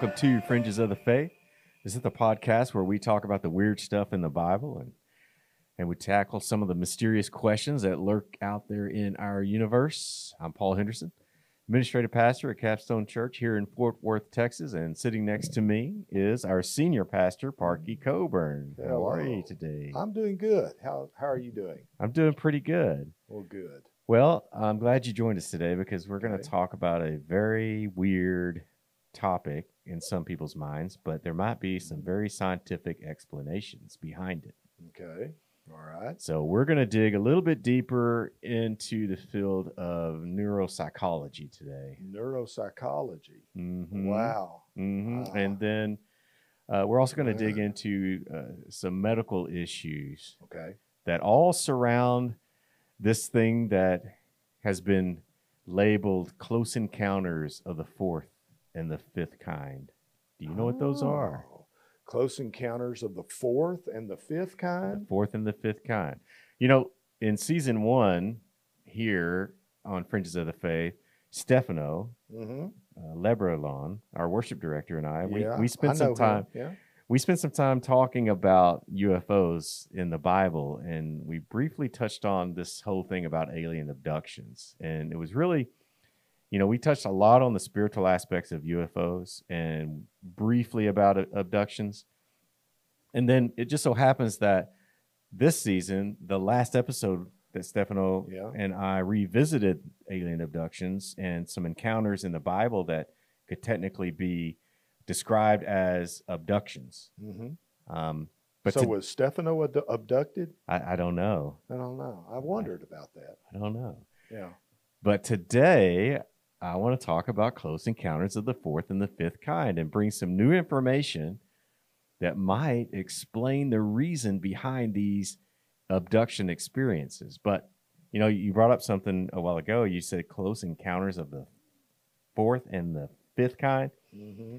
welcome to Fringes of the Faith. This is the podcast where we talk about the weird stuff in the Bible and and we tackle some of the mysterious questions that lurk out there in our universe. I'm Paul Henderson, administrative pastor at Capstone Church here in Fort Worth, Texas, and sitting next to me is our senior pastor, Parkey Cobern. How are you today? I'm doing good. How how are you doing? I'm doing pretty good. Well, good. Well, I'm glad you joined us today because we're going to Okay. talk about a very weird topic in some people's minds, but there might be some very scientific explanations behind it. Okay. All right. So, we're going to dig a little bit deeper into the field of neuropsychology today. Neuropsychology. Mhm. Wow. hmm Wow. And then uh, we're also going to dig into uh, some medical issues Okay. that all surround this thing that has been labeled close encounters of the fourth and the fifth kind. Do you know what those are? Oh. Close encounters of the fourth and the fifth Kind. The fourth and the fifth kind. You know, in season one here on Fringes of the Faith, Stefano Mm-hmm. uh, Lebrelon, our worship director, and I, we, yeah. we spent some time. Yeah. we spent some time talking about UFOs in the Bible, and we briefly touched on this whole thing about alien abductions. And it was really, you know, we touched a lot on the spiritual aspects of UFOs and briefly about abductions. And then it just so happens that this season, the last episode that Stefano Yeah. and I revisited alien abductions and some encounters in the Bible that could technically be described as abductions. Mm-hmm. Um, but so to- was Stefano ad- abducted? I, I don't know. I don't know. I wondered about that. I don't know. Yeah. But today, I want to talk about close encounters of the fourth and the fifth kind and bring some new information that might explain the reason behind these abduction experiences. But, you know, you brought up something a while ago. You said close encounters of the fourth and the fifth kind. Mm-hmm.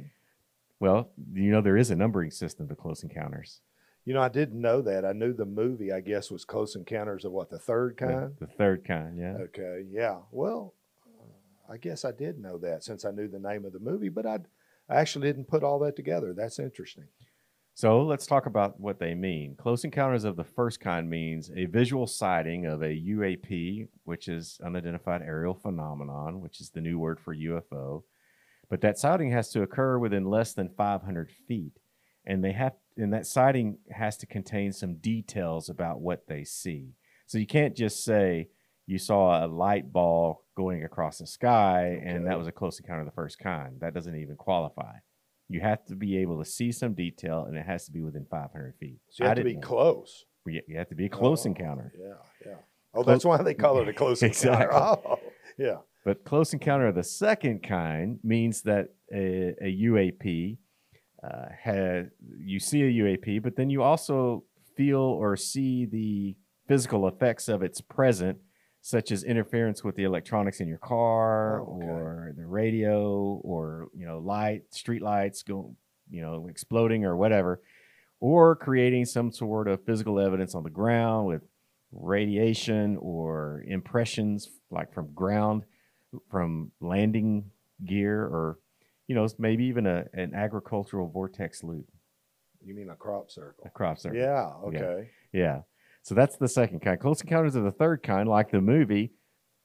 Well, you know, there is a numbering system to close encounters. You know, I didn't know that. I knew the movie. I guess was Close Encounters of what the third kind. The, third kind, yeah. Okay, yeah. Well, I guess I did know that since I knew the name of the movie, but I I actually didn't put all that together. That's interesting. So let's talk about what they mean. Close encounters of the first kind means a visual sighting of a UAP, which is unidentified aerial phenomenon, which is the new word for UFO. But that sighting has to occur within less than 500 feet, and they have, and that sighting has to contain some details about what they see. So you can't just say you saw a light ball going across the sky and that was a close encounter of the first kind. That doesn't even qualify. You have to be able to see some detail, and it has to be within 500 feet. So you have I to be know. close. You have to be a close Oh, encounter. Yeah, yeah. Oh, that's why they call it a close encounter. Exactly. Oh, yeah. But close encounter of the second kind means that a, a UAP uh, has you see a UAP, but then you also feel or see the physical effects of its present, such as interference with the electronics in your car Oh, okay. or the radio or you know light street lights go you know exploding or whatever, or creating some sort of physical evidence on the ground with radiation or impressions like from ground from landing gear or you know maybe even a, an agricultural vortex loop You mean a crop circle? a crop circle Yeah, okay. yeah so that's the second kind close encounters of the third kind like the movie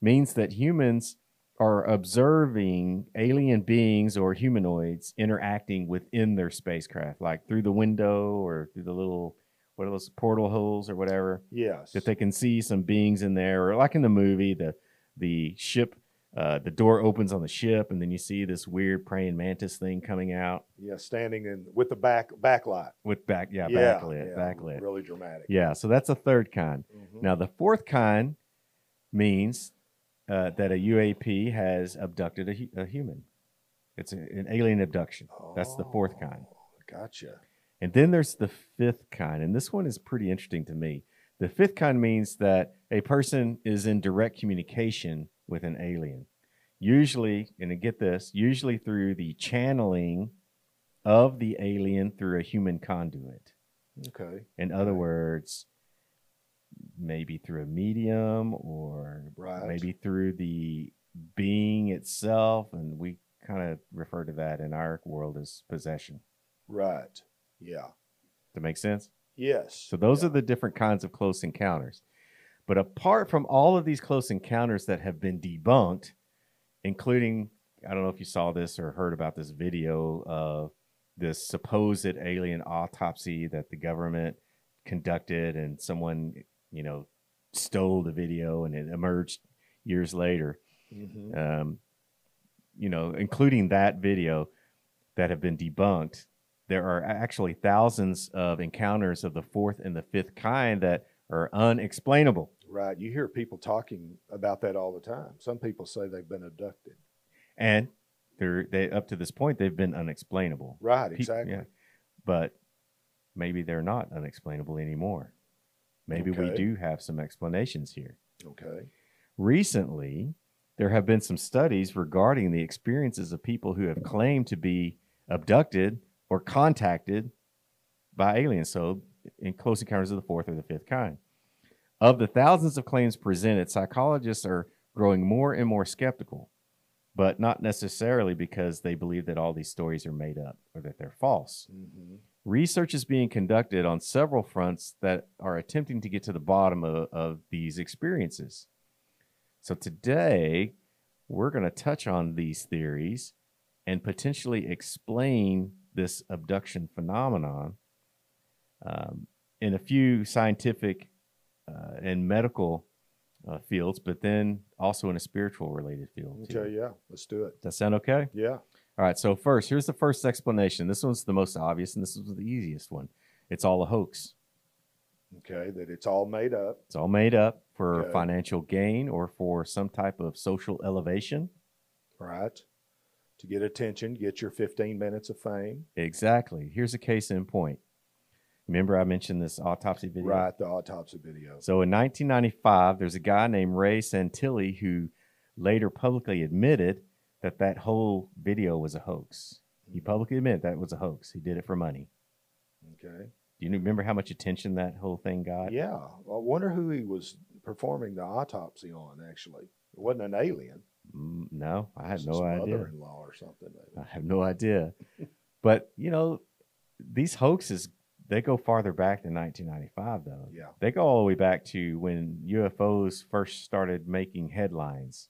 means that humans are observing alien beings or humanoids interacting within their spacecraft like through the window or through the little what are those portal holes or whatever Yes. that they can see some beings in there, or like in the movie, the the ship, uh, the door opens on the ship, and then you see this weird praying mantis thing coming out yeah, standing in with the back backlight. with back, yeah, yeah, backlit, yeah, backlit, Really dramatic. yeah. So that's a third kind. Mhm. Now the fourth kind means uh, that a UAP has abducted a, hu- a human. It's a- an alien abduction. That's the fourth kind. Oh, Gotcha. And then there's the fifth kind, and this one is pretty interesting to me. The fifth kind means that a person is in direct communication with an alien. Usually, and to get this, usually through the channeling of the alien through a human conduit. Okay. In other Right. words, maybe through a medium or Right. maybe through the being itself, and we kind of refer to that in our world as possession. Right. Yeah. That make sense? Yes. So those yeah. are the different kinds of close encounters. But apart from all of these close encounters that have been debunked, including I don't know if you saw this or heard about this video of this supposed alien autopsy that the government conducted and someone, you know, stole the video and it emerged years later. Mhm. Um, you know, including that video that have been debunked. There are actually thousands of encounters of the fourth and the fifth kind that are unexplainable. Right. You hear people talking about that all the time. Some people say they've been abducted. and they're they up to this point they've been unexplainable. Right. Pe- Exactly. yeah. But maybe they're not unexplainable anymore. Maybe we do have some explanations here. Okay. Recently, there have been some studies regarding the experiences of people who have claimed to be abducted or contacted by aliens. So, in close encounters of the fourth or the fifth kind. Of the thousands of claims presented, psychologists are growing more and more skeptical, but not necessarily because they believe that all these stories are made up or that they're false. hmm Research is being conducted on several fronts that are attempting to get to the bottom of, of these experiences. So, today we're going to touch on these theories and potentially explain this abduction phenomenon um, in a few scientific uh, and medical uh, fields, but then also in a spiritual related field. too. Okay. Yeah. Let's do it. Does that sound okay? Yeah. All right, so first, here's the first explanation. This one's the most obvious, and this was the easiest one. It's all a hoax. Okay. That it's all made up. It's all made up for Okay. financial gain or for some type of social elevation. Right. To get attention, get your 15 minutes of fame. Exactly. Here's a case in point. Remember, I mentioned this autopsy video? Right. The autopsy video. So in 1995, there's a guy named Ray Santilli who later publicly admitted that that whole video was a hoax. He publicly admitted that was a hoax. He did it for money. Okay. Do you remember how much attention that whole thing got? Yeah. I wonder who he was performing the autopsy on, actually. It wasn't an alien. Mm, No, I have no idea. mother in law or something. I have no idea. but, you know, these hoaxes, they go farther back than 1995, though. Yeah. They go all the way back to when UFOs first started making headlines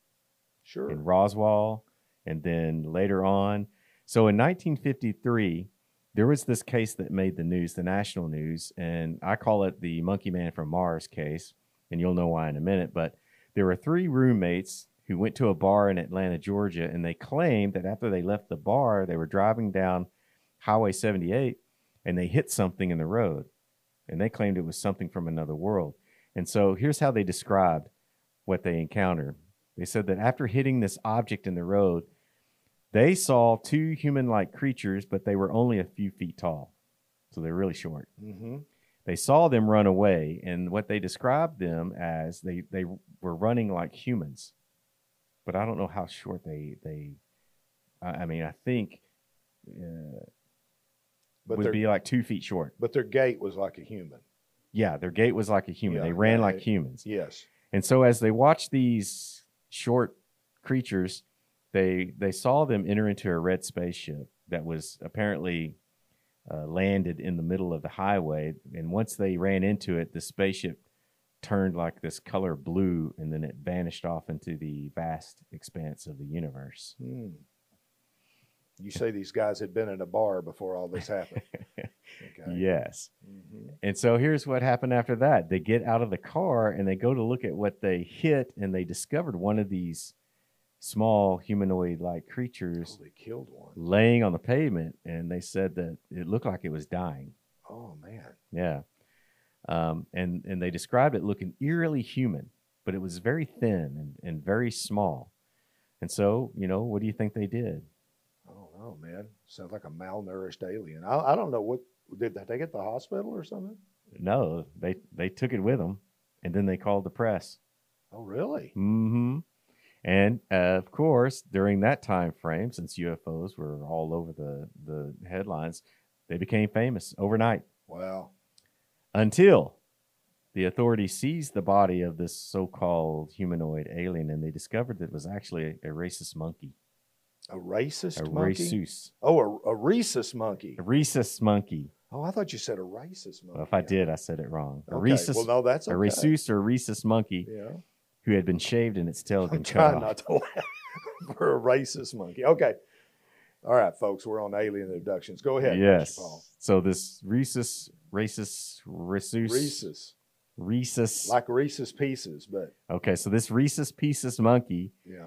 Sure. in Roswell and then later on. So in 1953, there was this case that made the news, the national news, and I call it the Monkey Man from Mars case, and you'll know why in a minute. But there were three roommates who went to a bar in Atlanta, Georgia, and they claimed that after they left the bar, they were driving down Highway 78 and they hit something in the road. And they claimed it was something from another world. And so here's how they described what they encountered. They said that after hitting this object in the road, they saw two human like creatures, but they were only a few feet tall. So they're really short. Mm-hmm. They saw them run away, and what they described them as they, they were running like humans. But I don't know how short they they. I I mean, I think uh, But would be like two feet short. but their gait was like a human. Yeah, their gait was like a human. Yeah, they ran like humans. Yes. And so as they watched these short creatures, they they saw them enter into a red spaceship that was apparently uh, landed in the middle of the highway. And once they ran into it, the spaceship turned like this color blue, and then it vanished off into the vast expanse of the universe. Hmm. You say these guys had been in a bar before all this happened. Okay. Yes. Mhm. And so here's what happened after that. They get out of the car and they go to look at what they hit, and they discovered one of these small humanoid like creatures Oh, they killed one. laying on the pavement. And they said that it looked like it was dying. Oh man. Yeah. Um, and, and they described it looking eerily human, but it was very thin and, and very small. And so, you know, what do you think they did? I man. Sounds like a malnourished alien. I, I don't know what did they take it to the hospital or something? No, they, they took it with them and then they called the press. Oh really? hmm And uh, of course, during that time frame, since UFOs were all over the, the headlines, they became famous overnight Wow. until the authorities seized the body of this so called humanoid alien and they discovered that it was actually a, a racist monkey. A racist A monkey? rhesus. Oh, a, a rhesus monkey. A rhesus monkey. Oh, I thought you said a racist monkey. Well, if I did, I said it wrong. A Okay. rhesus, Well, no, that's okay. a rhesus or rhesus monkey Yeah. who had been shaved and its tail had I'm been cut off. not to laugh for a racist monkey. Okay. All right, folks, we're on alien abductions. Go ahead. Yes. So this rhesus, rhesus, rhesus, Rhesus. rhesus. Like Reese's Pieces, but okay, so this rhesus pieces monkey yeah.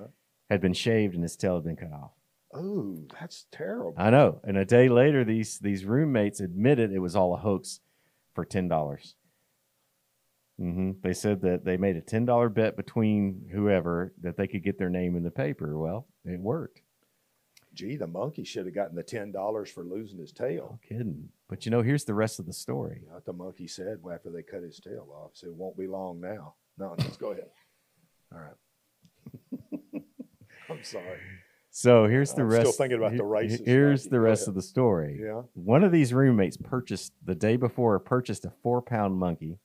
Had been shaved and his tail had been cut off. Oh, that's terrible. I know. And a day later, these these roommates admitted it was all a hoax for ten dollars. hmm They said that they made a ten dollar bet between whoever that they could get their name in the paper. Well, it worked. Gee, the monkey should have gotten the ten dollars for losing his tail. No kidding. But you know, here's the rest of the story. What the monkey said after they cut his tail off. So it won't be long now. No, let's go ahead. All right. I'm sorry. So here's the I'm rest. still thinking about the he- racist Here's the rest of the story. Yeah. One of these roommates purchased the day before purchased a four pound monkey,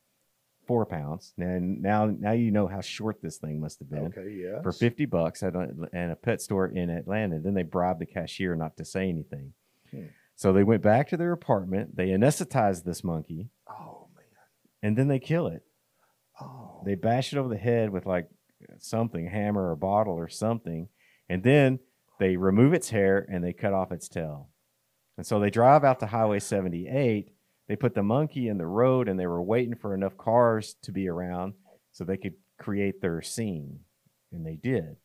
four pounds. And now now you know how short this thing must have been. Okay. Yeah. for 50 bucks at a, at a pet store in Atlanta. Then they bribed the cashier not to say anything. Hmm. So they went back to their apartment. They anesthetized this monkey Oh man. and then they kill it. Oh. They bash it over the head with like something, hammer or bottle or something. And then they remove its hair and they cut off its tail. And so they drive out to Highway 78. They put the monkey in the road and they were waiting for enough cars to be around so they could create their scene. And they did.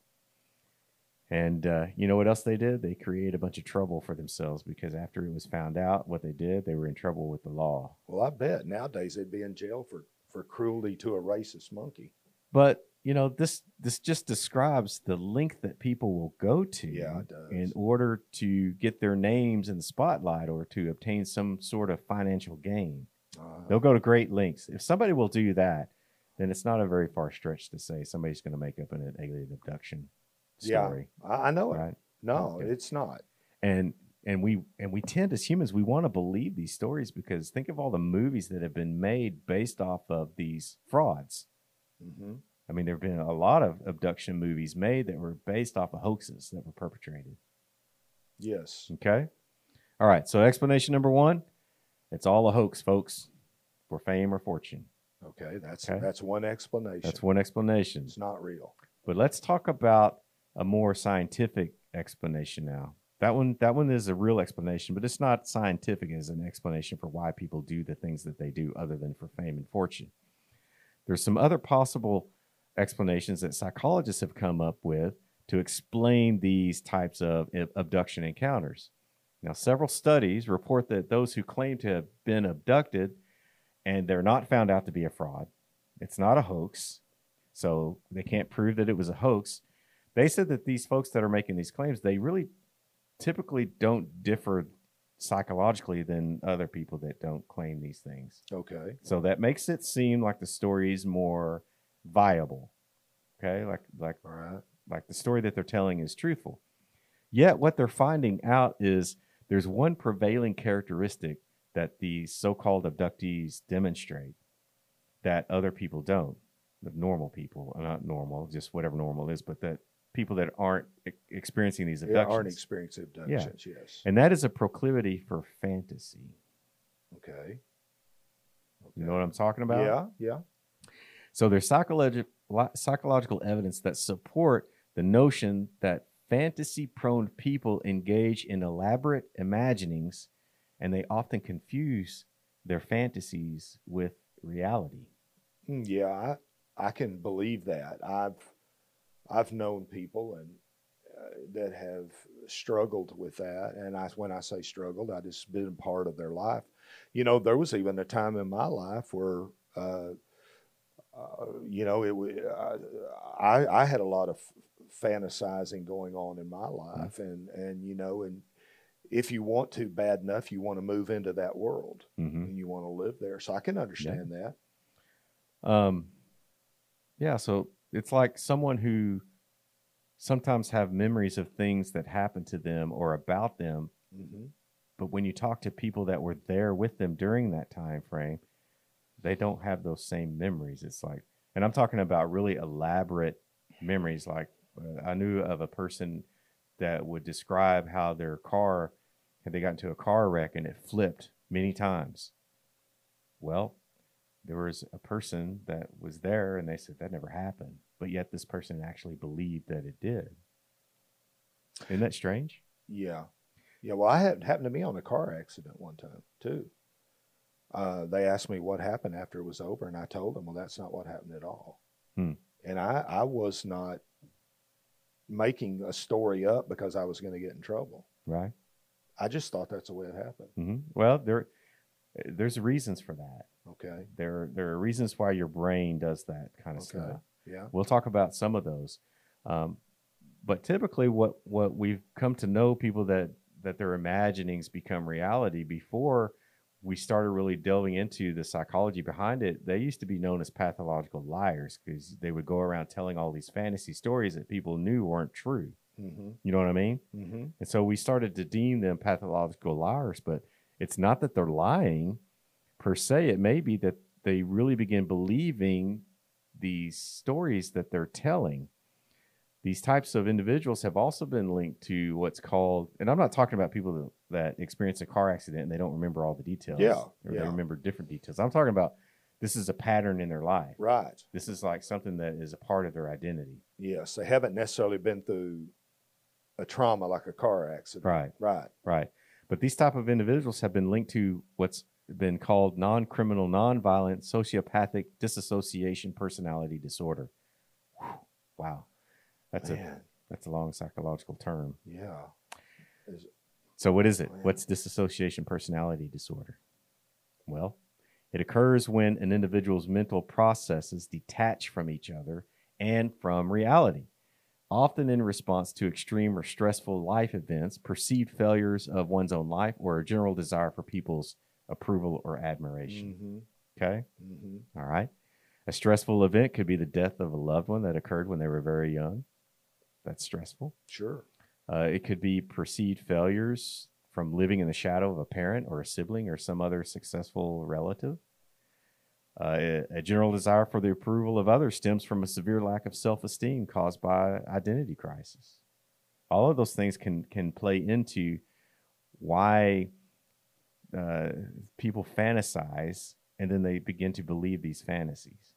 And uh, you know what else they did? They created a bunch of trouble for themselves because after it was found out what they did, they were in trouble with the law. well, I bet nowadays they'd be in jail for for cruelty to a racist monkey. But you know, this this just describes the length that people will go to Yeah, it in order to get their names in the spotlight or to obtain some sort of financial gain. Uh, They'll go to great lengths. If somebody will do that, then it's not a very far stretch to say somebody's going to make up an alien abduction Yeah. story, I, I know it. right? No, Okay. it's not. and and we and we tend as humans we want to believe these stories because think of all the movies that have been made based off of these frauds hmm i mean there have been a lot of abduction movies made that were based off of hoaxes that were perpetrated Yes. okay all right so explanation number one it's all a hoax folks for fame or fortune Okay. That's Okay. that's one explanation. that's one explanation It's not real. But let's talk about a more scientific explanation now. That one, that one is a real explanation, but it's not scientific as an explanation for why people do the things that they do, other than for fame and fortune. There's some other possible explanations that psychologists have come up with to explain these types of eh, abduction encounters. Now, several studies report that those who claim to have been abducted and they're not found out to be a fraud, it's not a hoax, so they can't prove that it was a hoax. They said that these folks that are making these claims, they really typically don't differ psychologically than other people that don't claim these things. Okay. So that makes it seem like the story is more viable. Okay, like like right. like the story that they're telling is truthful. Yet what they're finding out is there's one prevailing characteristic that these so-called abductees demonstrate that other people don't. The normal people, uh, not normal, just whatever normal is, but that people that aren't experiencing these Yeah, abductions. aren't experiencing abductions. Yes. and that is a proclivity for fantasy. Okay. You know what I'm talking about? Yeah. Yeah. So there's psychological psychological evidence that support the notion that fantasy prone people engage in elaborate imaginings and they often confuse their fantasies with reality. Mm, Yeah. I I can believe that. I've I've known people and uh, that have struggled with that, and I when I say struggled, I just been part of their life. You know, there was even a time in my life where. Uh, uh, you know, it. I I had a lot of fantasizing going on in my life, and and you know, and if you want to bad enough, you want to move into that world hmm and you want to live there. So I can understand that. Um, yeah, so it's like someone who sometimes have memories of things that happened to them or about them hmm but when you talk to people that were there with them during that time frame they don't have those same memories it's like and i'm talking about really elaborate memories like uh, i knew of a person that would describe how their car had they got into a car wreck and it flipped many times. Well, there was a person that was there and they said that never happened, but yet this person actually believed that it did. Isn't that strange? Yeah. Yeah. Well, I had happened to me on a car accident one time too. Uh, they asked me what happened after it was over, and I told them, well, that's not what happened at all. Hmm. And I, I was not making a story up because I was going to get in trouble. Right. I just thought that's the way it happened. hmm Well, there, there's reasons for that. Okay. There, there are reasons why your brain does that kind of Okay. stuff. Yeah. We'll talk about some of those. Um, but typically, what what we've come to know people that that their imaginings become reality before we started really delving into the psychology behind it. They used to be known as pathological liars because they would go around telling all these fantasy stories that people knew weren't true. Mm-hmm. You know what I mean? Mm-hmm. And so we started to deem them pathological liars, but it's not that they're lying per se. It may be that they really begin believing these stories that they're telling. These types of individuals have also been linked to what's called, and I'm not talking about people that, that experience a car accident and they don't remember all the details. Yeah, Or yeah. they remember different details. I'm talking about this is a pattern in their life. Right. This is like something that is a part of their identity. Yes. They haven't necessarily been through a trauma like a car accident. Right. Right. Right. But these type of individuals have been linked to what's been called non-criminal, non-violent, sociopathic disassociation personality disorder. Whew. Wow. That's a that's a long psychological term. Yeah. Is- So what is it? What's dissociation personality disorder? Well, it occurs when an individual's mental processes detach from each other and from reality, often in response to extreme or stressful life events, perceived failures of one's own life, or a general desire for people's approval or admiration. Mhm. Okay? Mhm. All right. A stressful event could be the death of a loved one that occurred when they were very young. That's stressful. Sure. Uh, it could be perceived failures from living in the shadow of a parent or a sibling or some other successful relative. Uh, a, general desire for the approval of others stems from a severe lack of self esteem caused by identity crisis. All of those things can, can play into why uh, people fantasize and then they begin to believe these fantasies,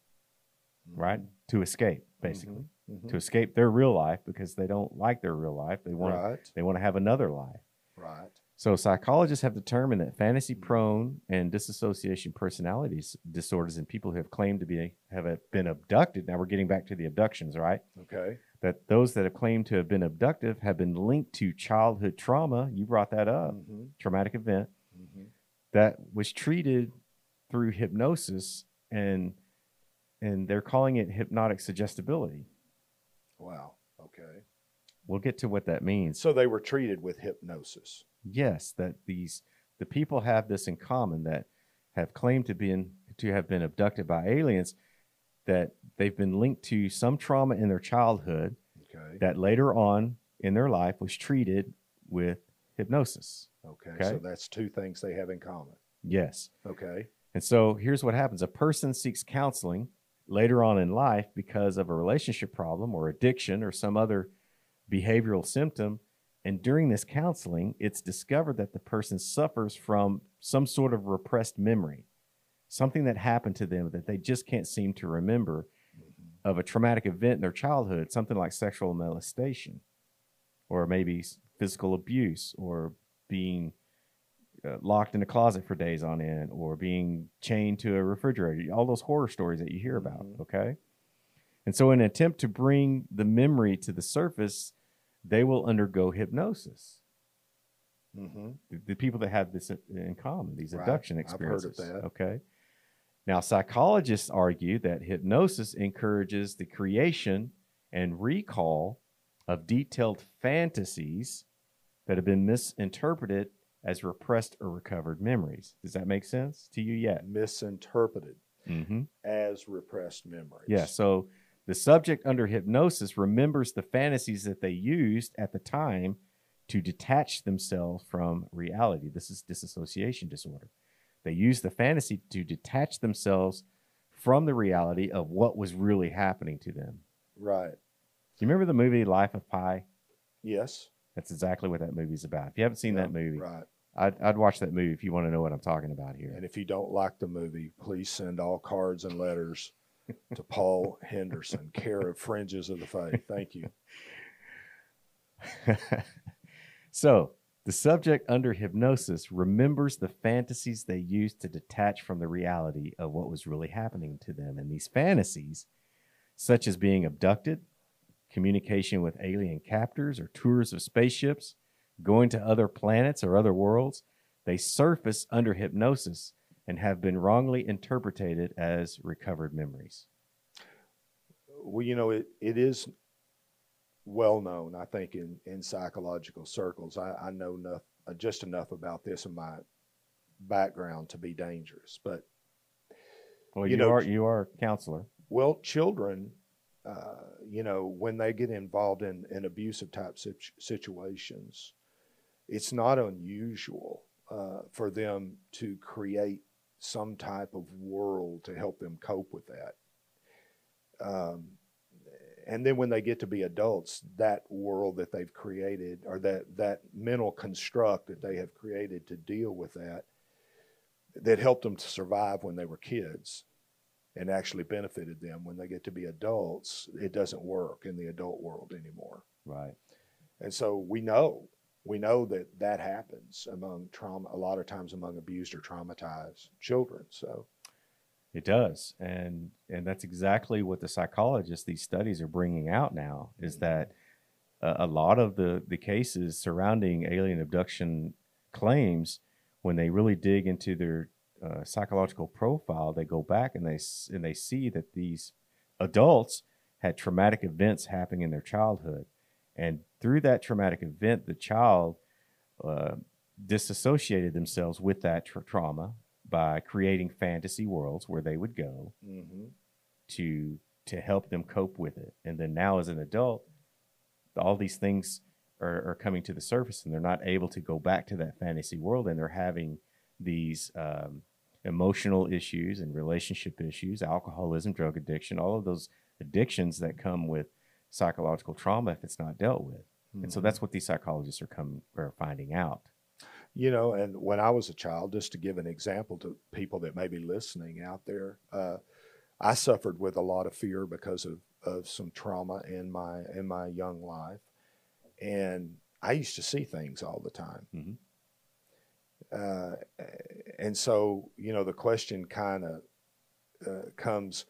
right? To escape, basically Mhm. to escape their real life because they don't like their real life. They want Right. they want to have another life. Right. So psychologists have determined that fantasy prone and disassociation personalities disorders in people who have claimed to be have been abducted. Now we're getting back to the abductions, right? Okay. That those that have claimed to have been abducted have been linked to childhood trauma. You brought that up, Mhm. traumatic event Mhm. that was treated through hypnosis and and they're calling it hypnotic suggestibility. Wow. Okay. We'll get to what that means. So they were treated with hypnosis. yes that these the people have this in common that have claimed to be to have been abducted by aliens that they've been linked to some trauma in their childhood Okay. that later on in their life was treated with hypnosis Okay. Okay. So that's two things they have in common. yes Okay. and so here's what happens a person seeks counseling later on in life because of a relationship problem or addiction or some other behavioral symptom and during this counseling it's discovered that the person suffers from some sort of repressed memory something that happened to them that they just can't seem to remember Mhm. of a traumatic event in their childhood something like sexual molestation or maybe physical abuse or being uh, locked in a closet for days on end or being chained to a refrigerator all those horror stories that you hear about Mhm. okay and so in an attempt to bring the memory to the surface they will undergo hypnosis Mhm. the, the people that have this in common these Right. abduction I've heard of experiences that. okay now psychologists argue that hypnosis encourages the creation and recall of detailed fantasies that have been misinterpreted as repressed or recovered memories does that make sense to you yet Misinterpreted mm-hmm. as repressed memories. yeah so the subject under hypnosis remembers the fantasies that they used at the time to detach themselves from reality. This is disassociation disorder. They use the fantasy to detach themselves from the reality of what was really happening to them. Right. Do you remember the movie Life of Pi? Yes. That's exactly what that movie's about. If you haven't seen Yeah, that movie, Right. I'd, I'd watch that movie if you want to know what I'm talking about here. And if you don't like the movie, please send all cards and letters to Paul Henderson, care of Fringes of the Faith. Thank you. so, the subject under hypnosis remembers the fantasies they used to detach from the reality of what was really happening to them. And these fantasies, such as being abducted, communication with alien captors, or tours of spaceships, going to other planets or other worlds, they surface under hypnosis and have been wrongly interpreted as recovered memories. Well, you know, it, it is well known, I think, in, in psychological circles. I, I know enough, uh, just enough about this in my background to be dangerous. But, Well, You you, know, are you are a counselor. well, children, uh, you know, when they get involved in, in abusive type situ- situations, it's not unusual uh, for them to create some type of world to help them cope with that. Um, and then when they get to be adults, that world that they've created or that, that mental construct that they have created to deal with that, that helped them to survive when they were kids and actually benefited them when they get to be adults, it doesn't work in the adult world anymore. Right. And so we know, we know that that happens among trauma, a lot of times among abused or traumatized children. So, It does, and and that's exactly what the psychologists these studies are bringing out now is that uh, a lot of the the cases surrounding alien abduction claims, when they really dig into their uh, psychological profile, they go back and they and they see that these adults had traumatic events happening in their childhood, and through that traumatic event, the child uh, disassociated themselves with that tra- trauma by creating fantasy worlds where they would go mhm. to to help them cope with it. And then now as an adult, all these things are, are coming to the surface and they're not able to go back to that fantasy world and they're having these um, emotional issues and relationship issues, alcoholism, drug addiction, all of those addictions that come with psychological trauma if it's not dealt with. And so that's what these psychologists are coming are finding out. You know, and when I was a child, just to give an example to people that may be listening out there, uh, I suffered with a lot of fear because of, of some trauma in my in my young life, and I used to see things all the time. Mhm. Uh, and so, you know, the question kind of uh, comes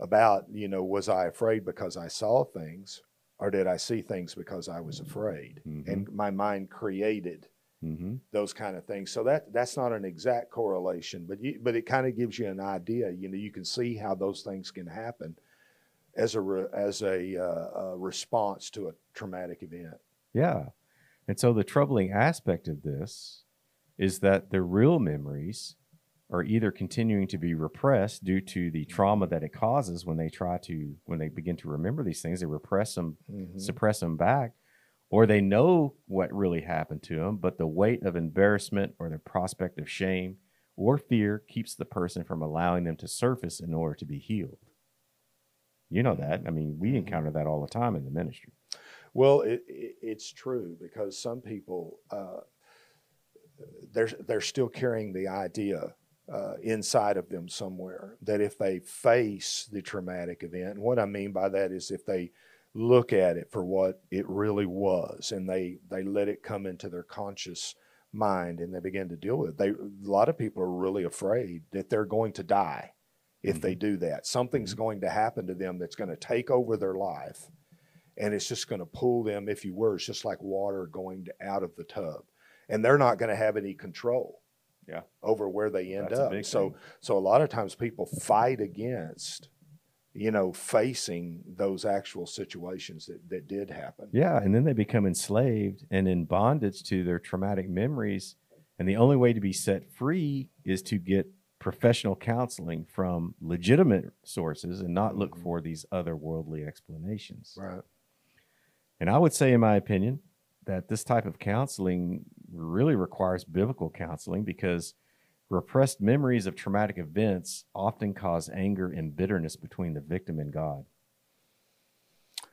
about, you know, was I afraid because I saw things, or did I see things because I was afraid? Mhm. And my mind created Mm-hmm. those kind of things. So that that's not an exact correlation, but you, but it kind of gives you an idea. You know, you can see how those things can happen as a re, as a, uh, a response to a traumatic event. Yeah. And so the troubling aspect of this is that the real memories are either continuing to be repressed due to the trauma that it causes when they try to when they begin to remember these things they repress them Mhm. suppress them back or they know what really happened to them but the weight of embarrassment or the prospect of shame or fear keeps the person from allowing them to surface in order to be healed you know that i mean we Mhm. encounter that all the time in the ministry Well, it, it, it's true because some people uh, they're they're still carrying the idea uh, inside of them somewhere that if they face the traumatic event, and what I mean by that is if they look at it for what it really was and they they let it come into their conscious mind and they begin to deal with it. They a lot of people are really afraid that they're going to die if they do that. Something's going to happen to them that's going to take over their life and it's just going to pull them, if you were, it's just like water going to, out of the tub, and they're not going to have any control, Yeah. over where they end That's up. So, thing. so a lot of times people fight against, you know, facing those actual situations that that did happen. Yeah, and then they become enslaved and in bondage to their traumatic memories. And the only way to be set free is to get professional counseling from legitimate sources and not look Mhm. for these otherworldly explanations. Right. And I would say, in my opinion, that this type of counseling really requires biblical counseling because repressed memories of traumatic events often cause anger and bitterness between the victim and God.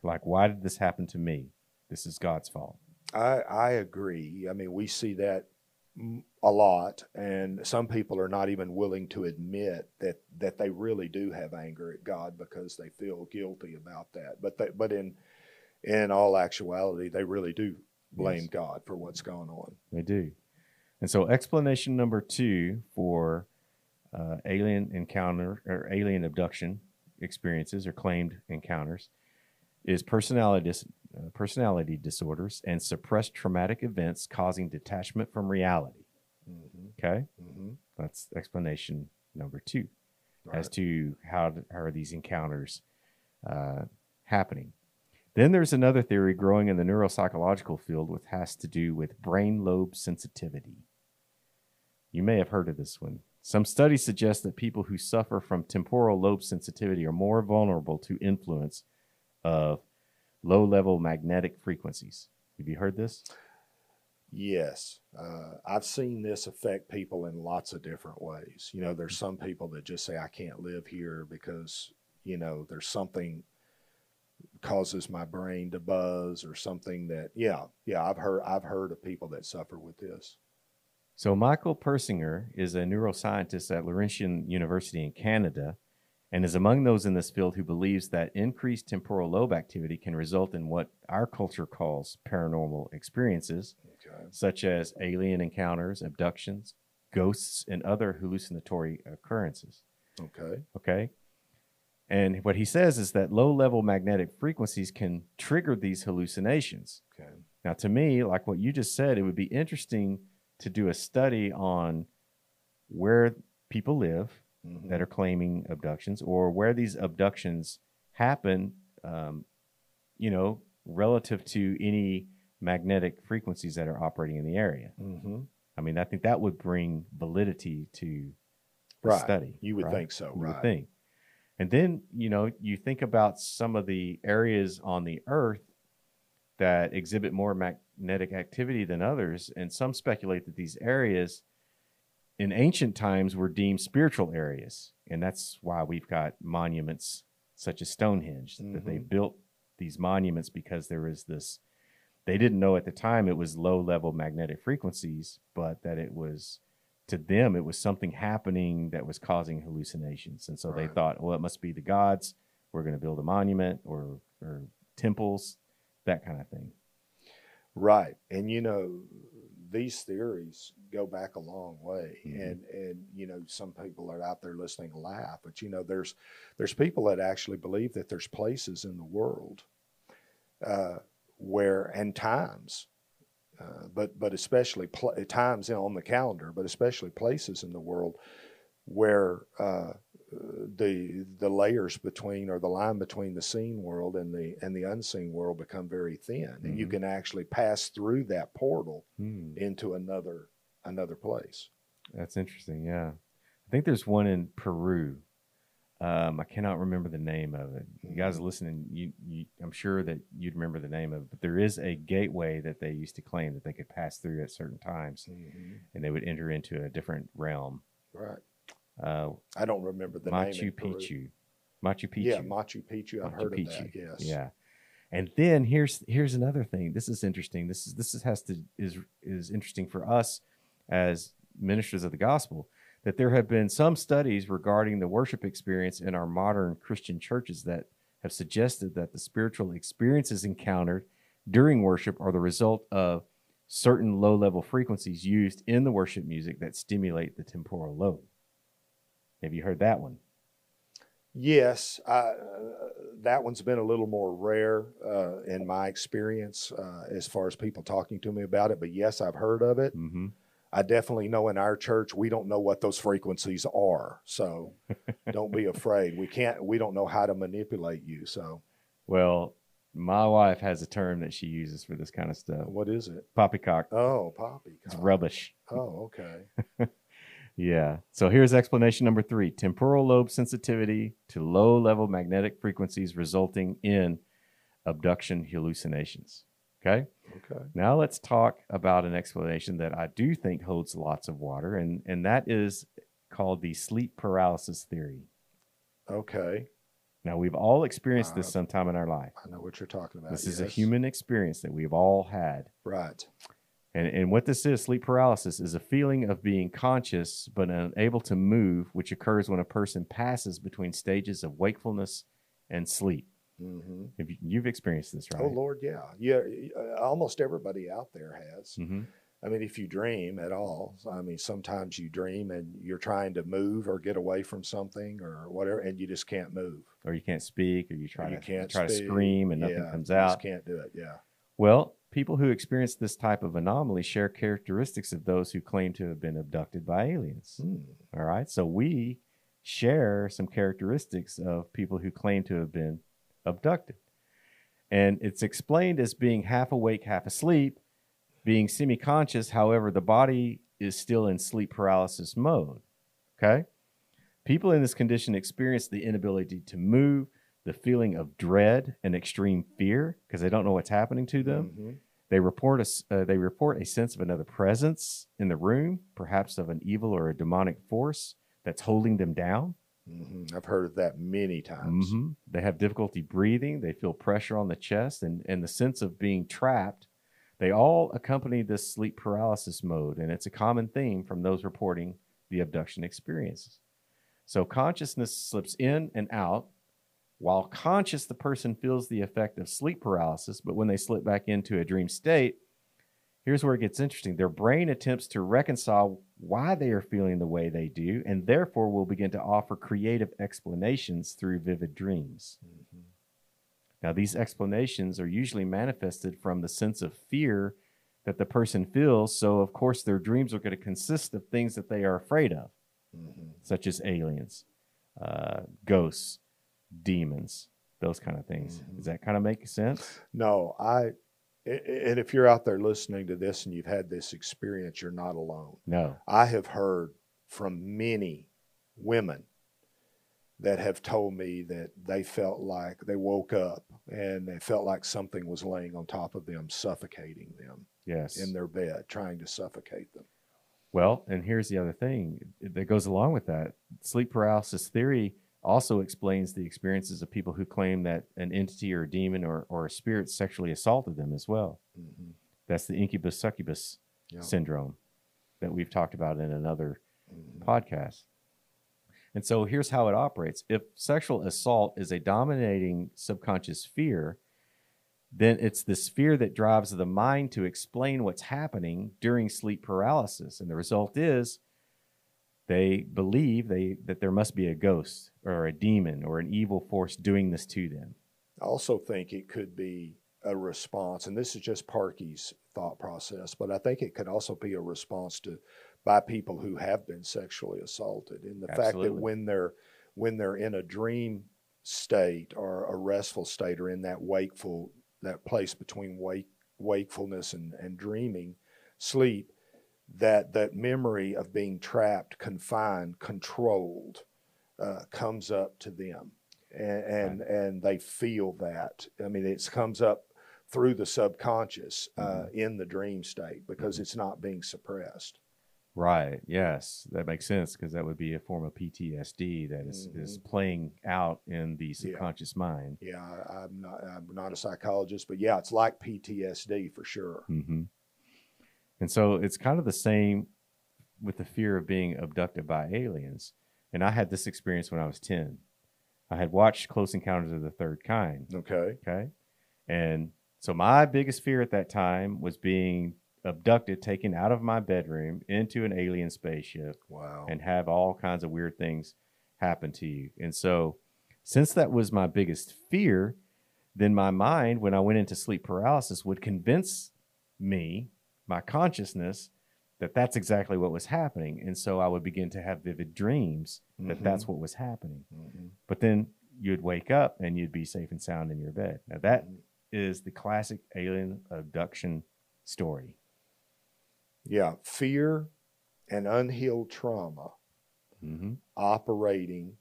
Like, why did this happen to me? This is God's fault. I I agree. I mean, we see that a lot, and some people are not even willing to admit that that they really do have anger at God because they feel guilty about that. But they, but in in all actuality, they really do blame Yes. God for what's going on. They do. And so, explanation number two for uh, alien encounter or alien abduction experiences or claimed encounters is personality dis- uh, personality disorders and suppressed traumatic events causing detachment from reality. Mm-hmm. Okay, Mm-hmm. that's explanation number two as to how, how are these encounters uh, happening. Then there's another theory growing in the neuropsychological field which has to do with brain lobe sensitivity. You may have heard of this one. Some studies suggest that people who suffer from temporal lobe sensitivity are more vulnerable to influence of low level magnetic frequencies. Have you heard this? Yes, uh, I've seen this affect people in lots of different ways. You know, there's some people that just say, I can't live here because, you know, there's something causes my brain to buzz or something that, yeah, yeah, I've heard, I've heard of people that suffer with this. So, Michael Persinger is a neuroscientist at Laurentian University in Canada and is among those in this field who believes that increased temporal lobe activity can result in what our culture calls paranormal experiences, Okay. such as alien encounters, abductions, ghosts, and other hallucinatory occurrences. Okay. Okay. And what he says is that low level magnetic frequencies can trigger these hallucinations. Okay. Now, to me, like what you just said, it would be interesting to do a study on where people live Mhm. that are claiming abductions or where these abductions happen, um, you know, relative to any magnetic frequencies that are operating in the area. Mhm. I mean, I think that would bring validity to the Right. study. You would right? think so, You right? would think. And then, you know, you think about some of the areas on the earth that exhibit more magnetic activity than others. And some speculate that these areas in ancient times were deemed spiritual areas. And that's why we've got monuments such as Stonehenge, that they Mhm. built these monuments because there is this, they didn't know at the time it was low level magnetic frequencies, but that it was to them it was something happening that was causing hallucinations and so they thought well it must be the gods we're going to build a monument or or temples that kind of thing Right. And you know, these theories go back a long way. Mhm. And and you know, some people are out there listening laugh, but you know, there's there's people that actually believe that there's places in the world uh, where and times uh, but but especially pl- times on the calendar, but especially places in the world where uh, the the layers between or the line between the seen world and the and the unseen world become very thin, and you Mhm. can actually pass through that portal Hmm, into another another place. that's interesting yeah i think there's one in peru um, i cannot remember the name of it you guys listening you, you i'm sure that you'd remember the name of it but there is a gateway that they used to claim that they could pass through at certain times and they would enter into a different realm Right. uh, I don't remember the Machu Picchu. Machu Picchu. Yeah, Machu Picchu. I've Machu heard Picchu. of that. Yes. Yeah. And then here's here's another thing. This is interesting. This is this is, has to is is interesting for us as ministers of the gospel that there have been some studies regarding the worship experience in our modern Christian churches that have suggested that the spiritual experiences encountered during worship are the result of certain low level frequencies used in the worship music that stimulate the temporal lobe. Have you heard that one? Yes, uh, that one's been a little more rare uh, in my experience uh, as far as people talking to me about it. But yes, I've heard of it. Mm-hmm. I definitely know in our church we don't know what those frequencies are, so don't be afraid. We can't. We don't know how to manipulate you. So Well, my wife has a term that she uses for this kind of stuff. what is it? Poppycock. Oh, poppycock. It's rubbish. Oh, okay. Yeah. So here's explanation number three temporal lobe sensitivity to low level magnetic frequencies resulting in abduction hallucinations. Okay. Okay. Now let's talk about an explanation that I do think holds lots of water, and, and that is called the sleep paralysis theory. Okay. Now, we've all experienced this Uh, sometime in our life. I know what you're talking about. This is a human experience that we've all had. Right. And, and what this is, sleep paralysis, is a feeling of being conscious but unable to move, which occurs when a person passes between stages of wakefulness and sleep. Hmm If you, you've experienced this, right? Oh Lord, yeah, yeah. uh, Almost everybody out there has. hmm I mean, if you dream at all, I mean, sometimes you dream and you're trying to move or get away from something or whatever, and you just can't move. Or you can't speak, or you try Or you to can't try to scream and nothing Yeah, comes you just out. can't do it. Yeah. Well, people who experience this type of anomaly share characteristics of those who claim to have been abducted by aliens. Hmm. All right. So we share some characteristics of people who claim to have been abducted. And it's explained as being half awake, half asleep, being semi conscious. However, the body is still in sleep paralysis mode. Okay. People in this condition experience the inability to move, the feeling of dread and extreme fear because they don't know what's happening to them. Mhm. They report a, uh, they report a sense of another presence in the room, perhaps of an evil or a demonic force that's holding them down. Mhm. I've heard of that many times. Mhm. They have difficulty breathing. They feel pressure on the chest and, and the sense of being trapped. They all accompany this sleep paralysis mode, and it's a common theme from those reporting the abduction experiences. So consciousness slips in and out. While conscious, the person feels the effect of sleep paralysis, but when they slip back into a dream state, here's where it gets interesting. Their brain attempts to reconcile why they are feeling the way they do, and therefore will begin to offer creative explanations through vivid dreams. Mhm. Now, these explanations are usually manifested from the sense of fear that the person feels. So, of course, their dreams are going to consist of things that they are afraid of, Mhm. such as aliens, uh, ghosts, demons, those kind of things. Mhm. Does that kind of make sense? No, I. And if you're out there listening to this and you've had this experience, you're not alone. No. I have heard from many women that have told me that they felt like they woke up and they felt like something was laying on top of them, suffocating them Yes. in their bed, trying to suffocate them. Well, and here's the other thing that goes along with that. Sleep paralysis theory also explains the experiences of people who claim that an entity or a demon or, or a spirit sexually assaulted them as well. hmm That's the incubus succubus Yeah. syndrome that we've talked about in another Mhm. podcast. And so here's how it operates if sexual assault is a dominating subconscious fear, then it's this fear that drives the mind to explain what's happening during sleep paralysis. And the result is they believe they that there must be a ghost or a demon or an evil force doing this to them. I also think it could be a response, and this is just Parkey's thought process, but I think it could also be a response to by people who have been sexually assaulted. In the fact that when they're when they're in a dream state or a restful state or in that wakeful that place between wake wakefulness and, and dreaming, sleep, that that memory of being trapped, confined, controlled uh, comes up to them and and, and they feel that. I mean, it comes up through the subconscious uh, in the dream state because it's not being suppressed. Right. Yes, that makes sense because that would be a form of PTSD that is, is playing out in the subconscious mind. Yeah, I, I'm not I'm not a psychologist, but yeah, it's like PTSD for sure. And so it's kind of the same with the fear of being abducted by aliens. And I had this experience when I was 10. I had watched Close Encounters of the Third Kind. Okay. Okay. And so my biggest fear at that time was being abducted, taken out of my bedroom into an alien spaceship Wow. and have all kinds of weird things happen to you. And so, since that was my biggest fear, then my mind, when I went into sleep paralysis, would convince me, my consciousness, that that's exactly what was happening. And so I would begin to have vivid dreams that Mhm. that's what was happening. Mhm. But then you'd wake up and you'd be safe and sound in your bed. Now, that Mhm. is the classic alien abduction story. Yeah, fear and unhealed trauma hmm operating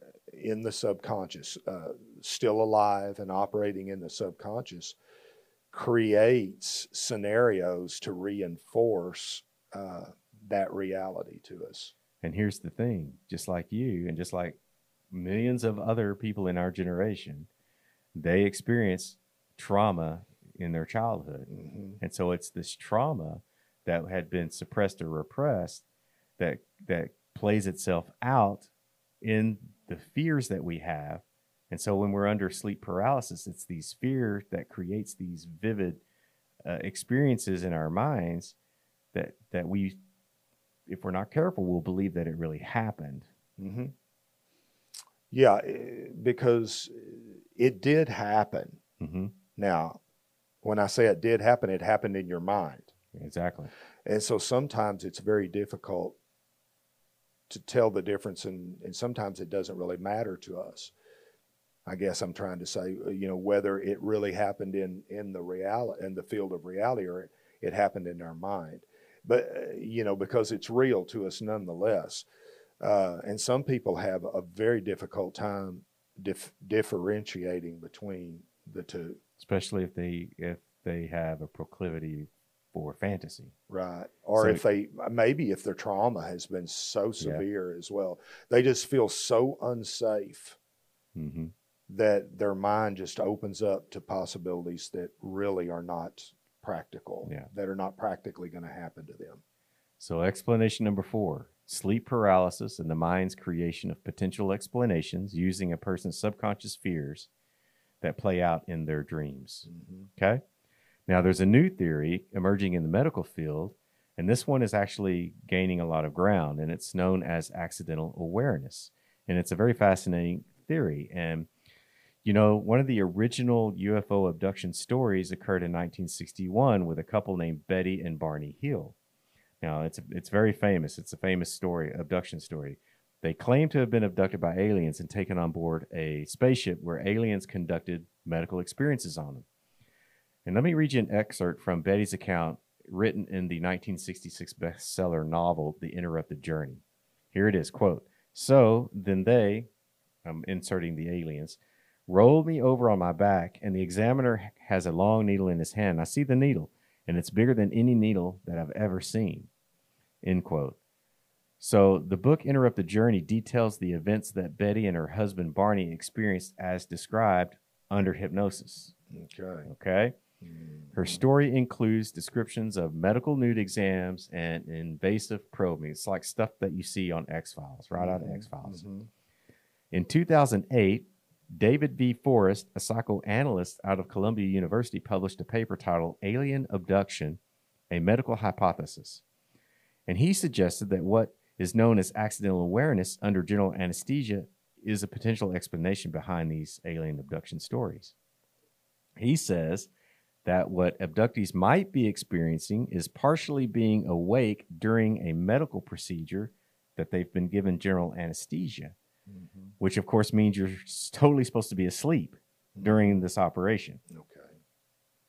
uh, in the subconscious, uh, still alive and operating in the subconscious, creates scenarios to reinforce uh, that reality to us. And here's the thing just like you, and just like millions of other people in our generation, they experience trauma in their childhood. hmm And so it's this trauma that had been suppressed or repressed that that plays itself out in the fears that we have. And so when we're under sleep paralysis, it's these fears that creates these vivid uh, experiences in our minds that that we if we're not careful we'll believe that it really happened. hmm Yeah, eh, because it did happen. hmm Now, when I say it did happen, it happened in your mind. Exactly. And so sometimes it's very difficult to tell the difference, and, and sometimes it doesn't really matter to us. I guess I'm trying to say, uh, you know, whether it really happened in in the reality in the field of reality or it happened in our mind, but uh, you know, because it's real to us nonetheless. Uh, and some people have a very difficult time dif- differentiating between the two. Especially if they if they have a proclivity for fantasy. Right. Or So- if they maybe if their trauma has been so severe as well, they just feel so unsafe hmm that their mind just opens up to possibilities that really are not practical, Yeah. that are not practically going to happen to them. So, explanation number four sleep paralysis and the mind's creation of potential explanations using a person's subconscious fears that play out in their dreams. Mhm. Okay. Now, there's a new theory emerging in the medical field, and this one is actually gaining a lot of ground, and it's known as accidental awareness. And it's a very fascinating theory. And, you know, one of the original UFO abduction stories occurred in 1961 with a couple named Betty and Barney Hill. Now, it's, it's very famous. It's a famous story, abduction story. They claim to have been abducted by aliens and taken on board a spaceship where aliens conducted medical experiences on them. And let me read you an excerpt from Betty's account written in the 1966 bestseller novel, The Interrupted Journey. Here it is, quote, So then they, I'm inserting the aliens, rolled me over on my back, and the examiner has a long needle in his hand. I see the needle, and it's bigger than any needle that I've ever seen. End quote. So the book Interrupted Journey details the events that Betty and her husband Barney experienced as described under hypnosis. Okay. Okay. Her story includes descriptions of medical nude exams and invasive probing. It's like stuff that you see on X Files, right out of Mhm. X Files. Mhm. In 2008, David V. Forrest, a psychoanalyst out of Columbia University, published a paper titled Alien Abduction A Medical Hypothesis. And he suggested that what is known as accidental awareness under general anesthesia is a potential explanation behind these alien abduction stories. He says that what abductees might be experiencing is partially being awake during a medical procedure that they've been given general anesthesia Mhm. which of course means you're totally supposed to be asleep during this operation. Okay.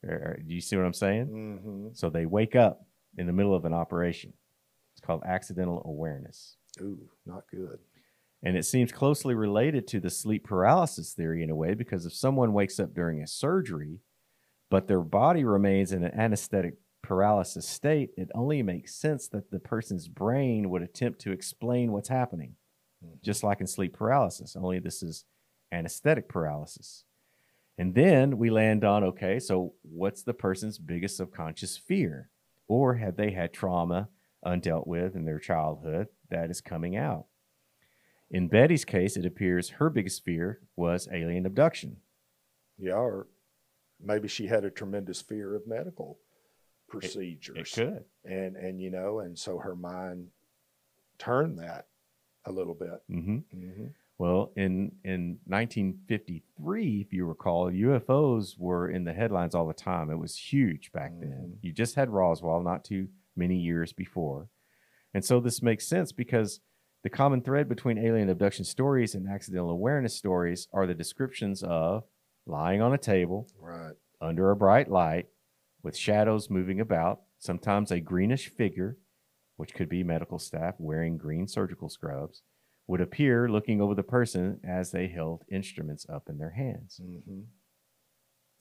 Er, Do you see what I'm saying? hmm So they wake up in the middle of an operation. It's called accidental awareness. Ooh, not good. And it seems closely related to the sleep paralysis theory in a way because if someone wakes up during a surgery, but their body remains in an anesthetic paralysis state, it only makes sense that the person's brain would attempt to explain what's happening. Just like in sleep paralysis, only this is anesthetic paralysis. And then we land on okay, so what's the person's biggest subconscious fear? Or have they had trauma undealt with in their childhood that is coming out? In Betty's case, it appears her biggest fear was alien abduction. Yeah, or maybe she had a tremendous fear of medical procedures. It could. and and you know, and so her mind turned that a little bit. hmm hmm Well, in in 1953, if you recall, UFOs were in the headlines all the time. It was huge back then. Mhm. You just had Roswell not too many years before, and so this makes sense because the common thread between alien abduction stories and accidental awareness stories are the descriptions of lying on a table Right. under a bright light with shadows moving about, sometimes a greenish figure, which could be medical staff wearing green surgical scrubs, would appear looking over the person as they held instruments up in their hands. hmm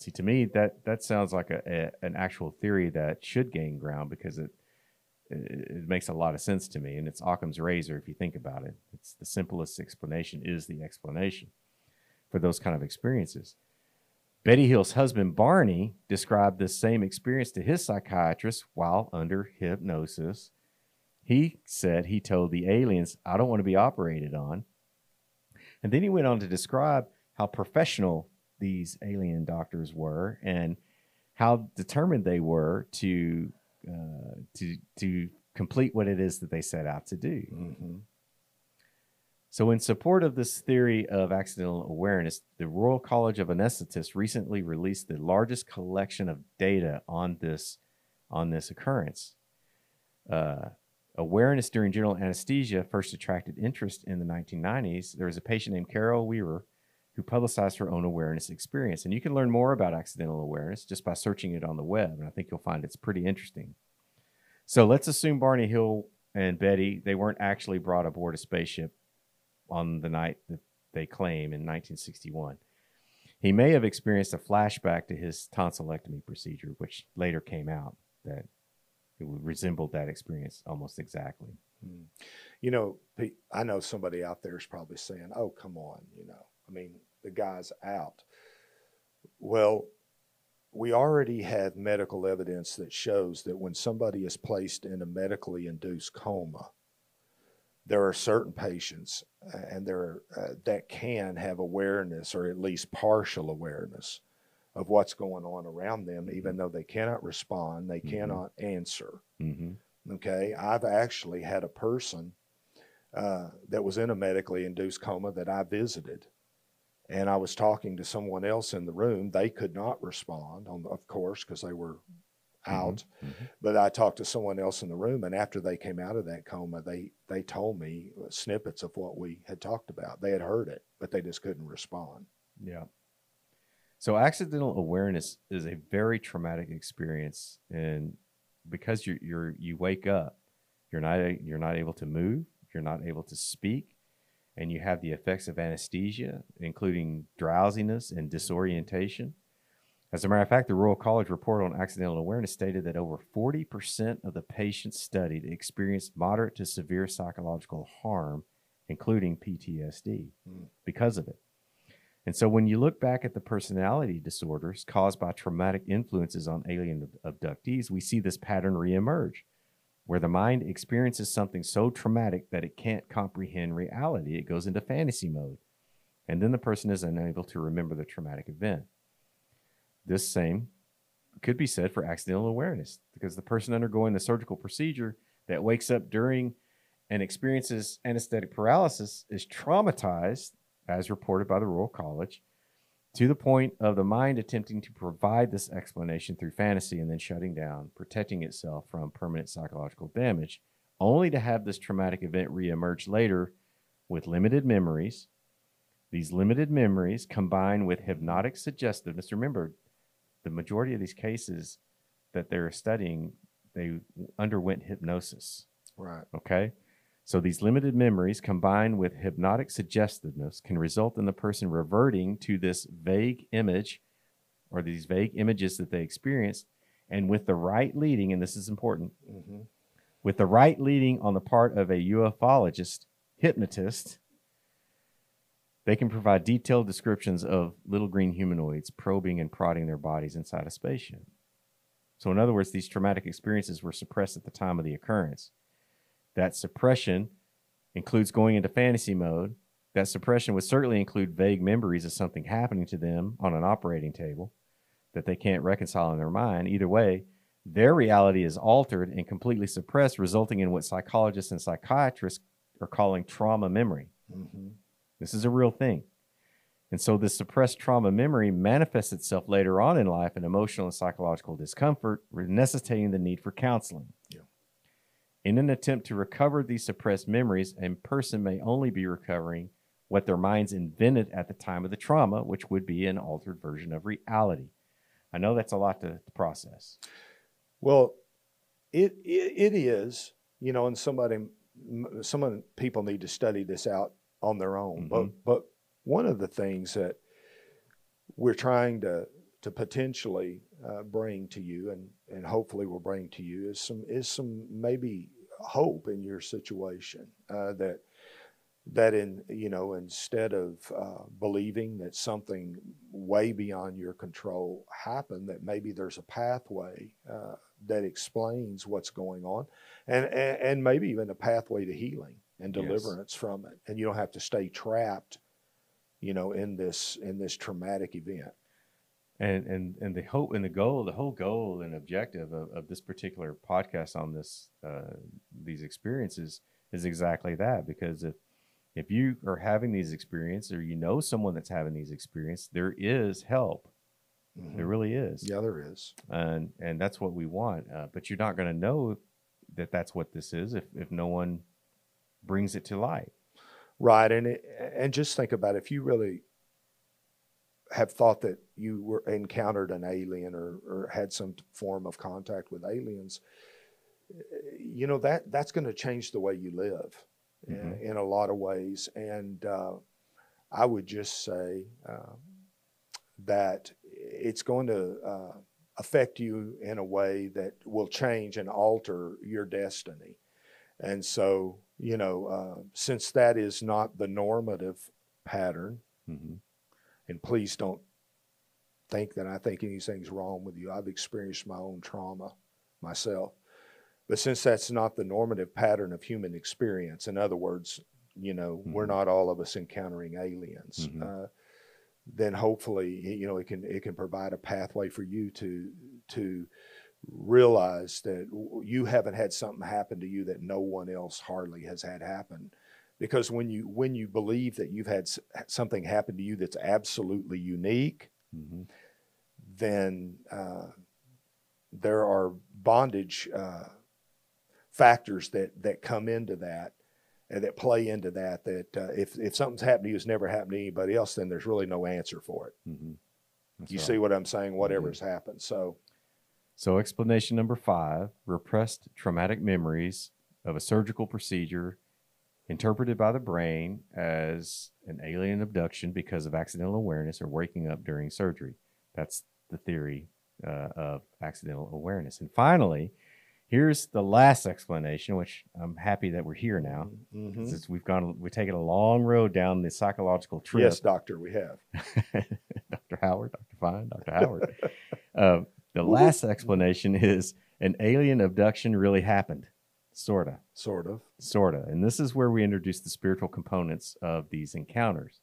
See, to me, that that sounds like a, a an actual theory that should gain ground because it it, it makes a lot of sense to me. And it's Occam's razor if you think about it. It's the simplest explanation is the explanation for those kind of experiences. Betty Hill's husband, Barney, described this same experience to his psychiatrist while under hypnosis. He said he told the aliens, I don't want to be operated on. And then he went on to describe how professional these alien doctors were and how determined they were to uh, to to complete what it is that they set out to do. Mm-hmm. So, in support of this theory of accidental awareness, the Royal College of Anesthetists recently released the largest collection of data on this on this occurrence. Uh, awareness during general anesthesia first attracted interest in the 1990s. There was a patient named Carol Weaver who publicized her own awareness experience, and you can learn more about accidental awareness just by searching it on the web, and I think you'll find it's pretty interesting. So let's assume Barney Hill and Betty they weren't actually brought aboard a spaceship on the night that they claim in 1961. He may have experienced a flashback to his tonsillectomy procedure, which later came out that it resembled that experience almost exactly. Hmm. You know, I know somebody out there is probably saying, "Oh, come on," you know. I mean, the guy's out. Well, we already have medical evidence that shows that when somebody is placed in a medically induced coma, there are certain patients and there uh, that can have awareness or at least partial awareness of what's going on around them even mm-hmm. though they cannot respond they mm-hmm. cannot answer mm-hmm. okay i've actually had a person uh, that was in a medically induced coma that i visited and i was talking to someone else in the room they could not respond on, of course because they were Mm-hmm. out. Mm-hmm. But I talked to someone else in the room, and after they came out of that coma, they they told me snippets of what we had talked about. They had heard it, but they just couldn't respond. Yeah. So accidental awareness is a very traumatic experience, and because you you're you wake up, you're not you're not able to move, you're not able to speak, and you have the effects of anesthesia, including drowsiness and disorientation as a matter of fact, the Royal College report on accidental awareness stated that over 40% of the patients studied experienced moderate to severe psychological harm, including PTSD, mm. because of it. And so when you look back at the personality disorders caused by traumatic influences on alien abductees, we see this pattern reemerge, where the mind experiences something so traumatic that it can't comprehend reality. It goes into fantasy mode. And then the person is unable to remember the traumatic event. This same could be said for accidental awareness because the person undergoing the surgical procedure that wakes up during and experiences anesthetic paralysis is traumatized, as reported by the Royal College, to the point of the mind attempting to provide this explanation through fantasy and then shutting down, protecting itself from permanent psychological damage, only to have this traumatic event reemerge later with limited memories. These limited memories combined with hypnotic suggestiveness. Remember, the majority of these cases that they're studying, they underwent hypnosis. Right. Okay. So these limited memories combined with hypnotic suggestiveness can result in the person reverting to this vague image or these vague images that they experienced. And with the right leading, and this is important, mm-hmm. with the right leading on the part of a ufologist, hypnotist, they can provide detailed descriptions of little green humanoids probing and prodding their bodies inside a spaceship. So, in other words, these traumatic experiences were suppressed at the time of the occurrence. That suppression includes going into fantasy mode. That suppression would certainly include vague memories of something happening to them on an operating table that they can't reconcile in their mind. Either way, their reality is altered and completely suppressed, resulting in what psychologists and psychiatrists are calling trauma memory. Mm-hmm. This is a real thing. And so this suppressed trauma memory manifests itself later on in life in emotional and psychological discomfort, necessitating the need for counseling. Yeah. In an attempt to recover these suppressed memories, a person may only be recovering what their minds invented at the time of the trauma, which would be an altered version of reality. I know that's a lot to, to process. Well, it, it it is, you know, and somebody, some people need to study this out on their own. Mm-hmm. But but one of the things that we're trying to to potentially uh, bring to you, and and hopefully will bring to you, is some is some maybe hope in your situation uh, that that in you know instead of uh, believing that something way beyond your control happened that maybe there's a pathway uh, that explains what's going on and, and, and maybe even a pathway to healing and Yes. deliverance from it and you don't have to stay trapped you know in this in this traumatic event and and and the hope and the goal the whole goal and objective of, of this particular podcast on this uh, these experiences is exactly that because if if you are having these experiences or you know someone that's having these experiences there is help. There really is. Yeah there is. And and that's what we want uh, but you're not going to know that that's what this is if if no one brings it to light. Right, and it, and just think about it. if you really have thought that you were encountered an alien or, or had some form of contact with aliens, you know that that's going to change the way you live in, Mhm. in a lot of ways. And uh, I would just say uh, that it's going to uh, affect you in a way that will change and alter your destiny. And so, you know, uh, since that is not the normative pattern, hmm and please don't think that I think anything's wrong with you. I've experienced my own trauma myself. But since that's not the normative pattern of human experience, in other words, you know, we're Mhm. not all of us encountering aliens. Mhm. Uh, then hopefully, you know, it can it can provide a pathway for you to to realize that you haven't had something happen to you that no one else hardly has had happen because when you when you believe that you've had something happen to you that's absolutely unique hmm then uh, there are bondage uh, factors that that come into that and that play into that that uh, if if something's happened to you that's never happened to anybody else then there's really no answer for it. Hmm you see what i'm saying? Whatever's happened. So So, explanation number five repressed traumatic memories of a surgical procedure interpreted by the brain as an alien abduction because of accidental awareness or waking up during surgery. That's the theory uh, of accidental awareness. And finally, here's the last explanation, which I'm happy that we're here now. Mhm. Since we've gone, we've taken a long road down the psychological trip. yes doctor we have Dr. Howard, Dr. Fine, Dr. Howard. uh, the last explanation is an alien abduction really happened, sorta, sort of sorta, and this is where we introduce the spiritual components of these encounters.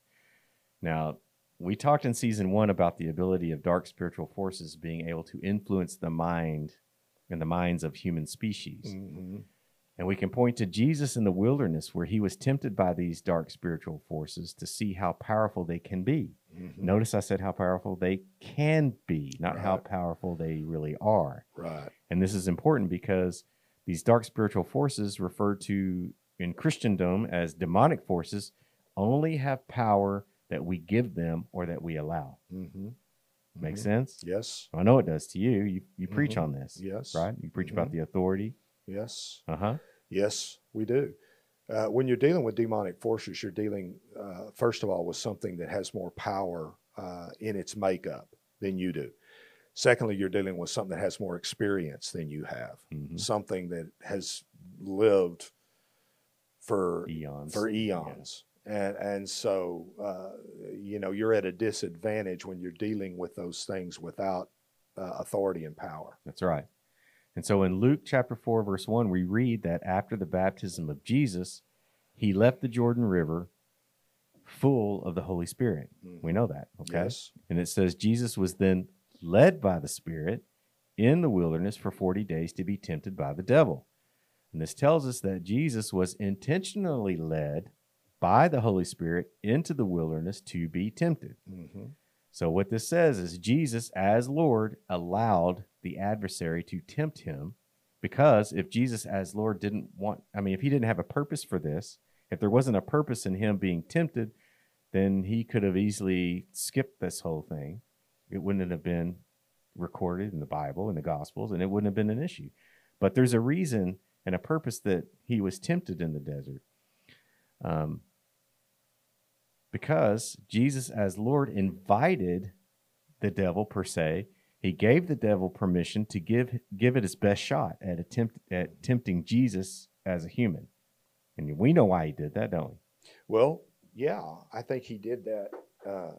Now, we talked in season one about the ability of dark spiritual forces being able to influence the mind and the minds of human species. Mhm. And we can point to Jesus in the wilderness where he was tempted by these dark spiritual forces to see how powerful they can be. Mhm. Notice I said how powerful they can be, not how powerful they really are. right And this is important because these dark spiritual forces, referred to in Christendom as demonic forces, only have power that we give them or that we allow. hmm Make Mhm. sense? yes I know it does to you. You, you preach Mhm. on this, yes right? You preach about the authority. yes Uh huh. Yes, we do. Uh, when you're dealing with demonic forces, you're dealing, uh, first of all, with something that has more power uh, in its makeup than you do. Secondly, you're dealing with something that has more experience than you have, hmm something that has lived for Eons. for eons. And and so uh, you know you're at a disadvantage when you're dealing with those things without uh, authority and power. That's right. And so in Luke chapter 4, verse 1, we read that after the baptism of Jesus, he left the Jordan River full of the Holy Spirit. We know that. Okay. Yes. And it says Jesus was then led by the Spirit in the wilderness for 40 days to be tempted by the devil. And this tells us that Jesus was intentionally led by the Holy Spirit into the wilderness to be tempted. hmm So, what this says is Jesus, as Lord, allowed the adversary to tempt him because if Jesus, as Lord, didn't want, I mean, if he didn't have a purpose for this, if there wasn't a purpose in him being tempted, then he could have easily skipped this whole thing. It wouldn't have been recorded in the Bible, in the Gospels, and it wouldn't have been an issue. But there's a reason and a purpose that he was tempted in the desert. Um, because Jesus, as Lord, invited the devil, per se, He gave the devil permission to give give it his best shot at attempt at tempting Jesus as a human. And we know why he did that, don't we? Well, yeah, I think he did that uh,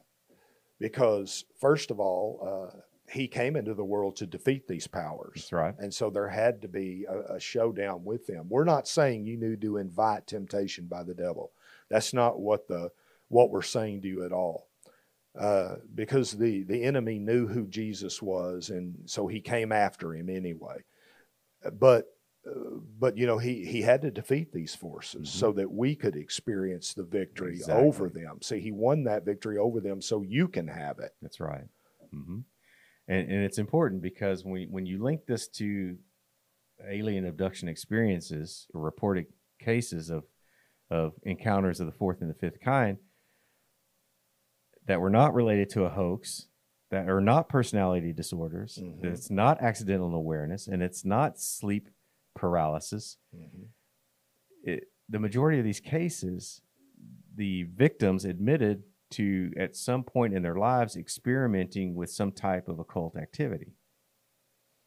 because, first of all, uh, he came into the world to defeat these powers. That's right. And so there had to be a, a, showdown with them. We're not saying you need to invite temptation by the devil. That's not what the what we're saying to you at all. Uh, because the, the enemy knew who Jesus was, and so he came after him anyway. But but you know he he had to defeat these forces mm-hmm. so that we could experience the victory exactly. over them. See, he won that victory over them, so you can have it. That's right. Mm-hmm. And and it's important because when when you link this to alien abduction experiences or reported cases of of encounters of the fourth and the fifth kind that were not related to a hoax that are not personality disorders, mm-hmm. it's not accidental awareness, and it's not sleep paralysis. Mm-hmm. It, the majority of these cases, the victims admitted to, at some point in their lives, experimenting with some type of occult activity.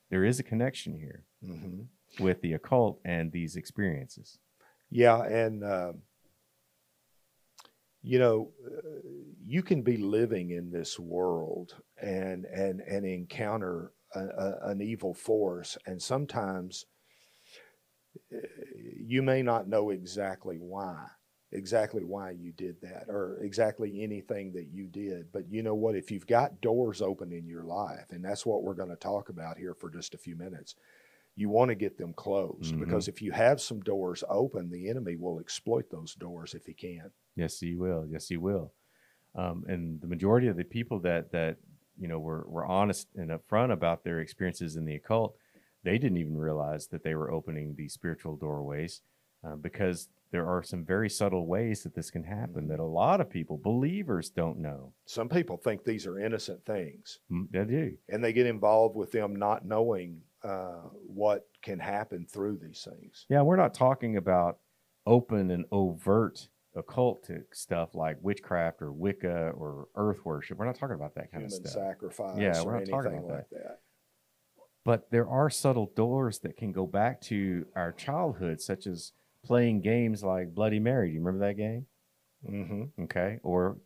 There is a connection here mm-hmm. with the occult and these experiences. Yeah, and uh, you know, uh, you can be living in this world and and and encounter a, a, an evil force, and sometimes you may not know exactly why exactly why you did that or exactly anything that you did but you know what? If you've got doors open in your life and that's what we're going to talk about here for just a few minutes you want to get them closed mm-hmm. because if you have some doors open the enemy will exploit those doors if he can. Yes he will. Yes he will. Um, and the majority of the people that that you know were, were honest and upfront about their experiences in the occult they didn't even realize that they were opening the spiritual doorways uh, because there are some very subtle ways that this can happen that a lot of people, believers, don't know. Some people think these are innocent things. Mm, they do. And they get involved with them not knowing uh, what can happen through these things. Yeah, we're not talking about open and overt occultic stuff like witchcraft or Wicca or earth worship. We're not talking about that kind Human of stuff. sacrifice. Yeah, we're not talking about like that. that but there are subtle doors that can go back to our childhood, such as playing games like Bloody Mary. Do you remember that game? Mm-hmm. Okay. Or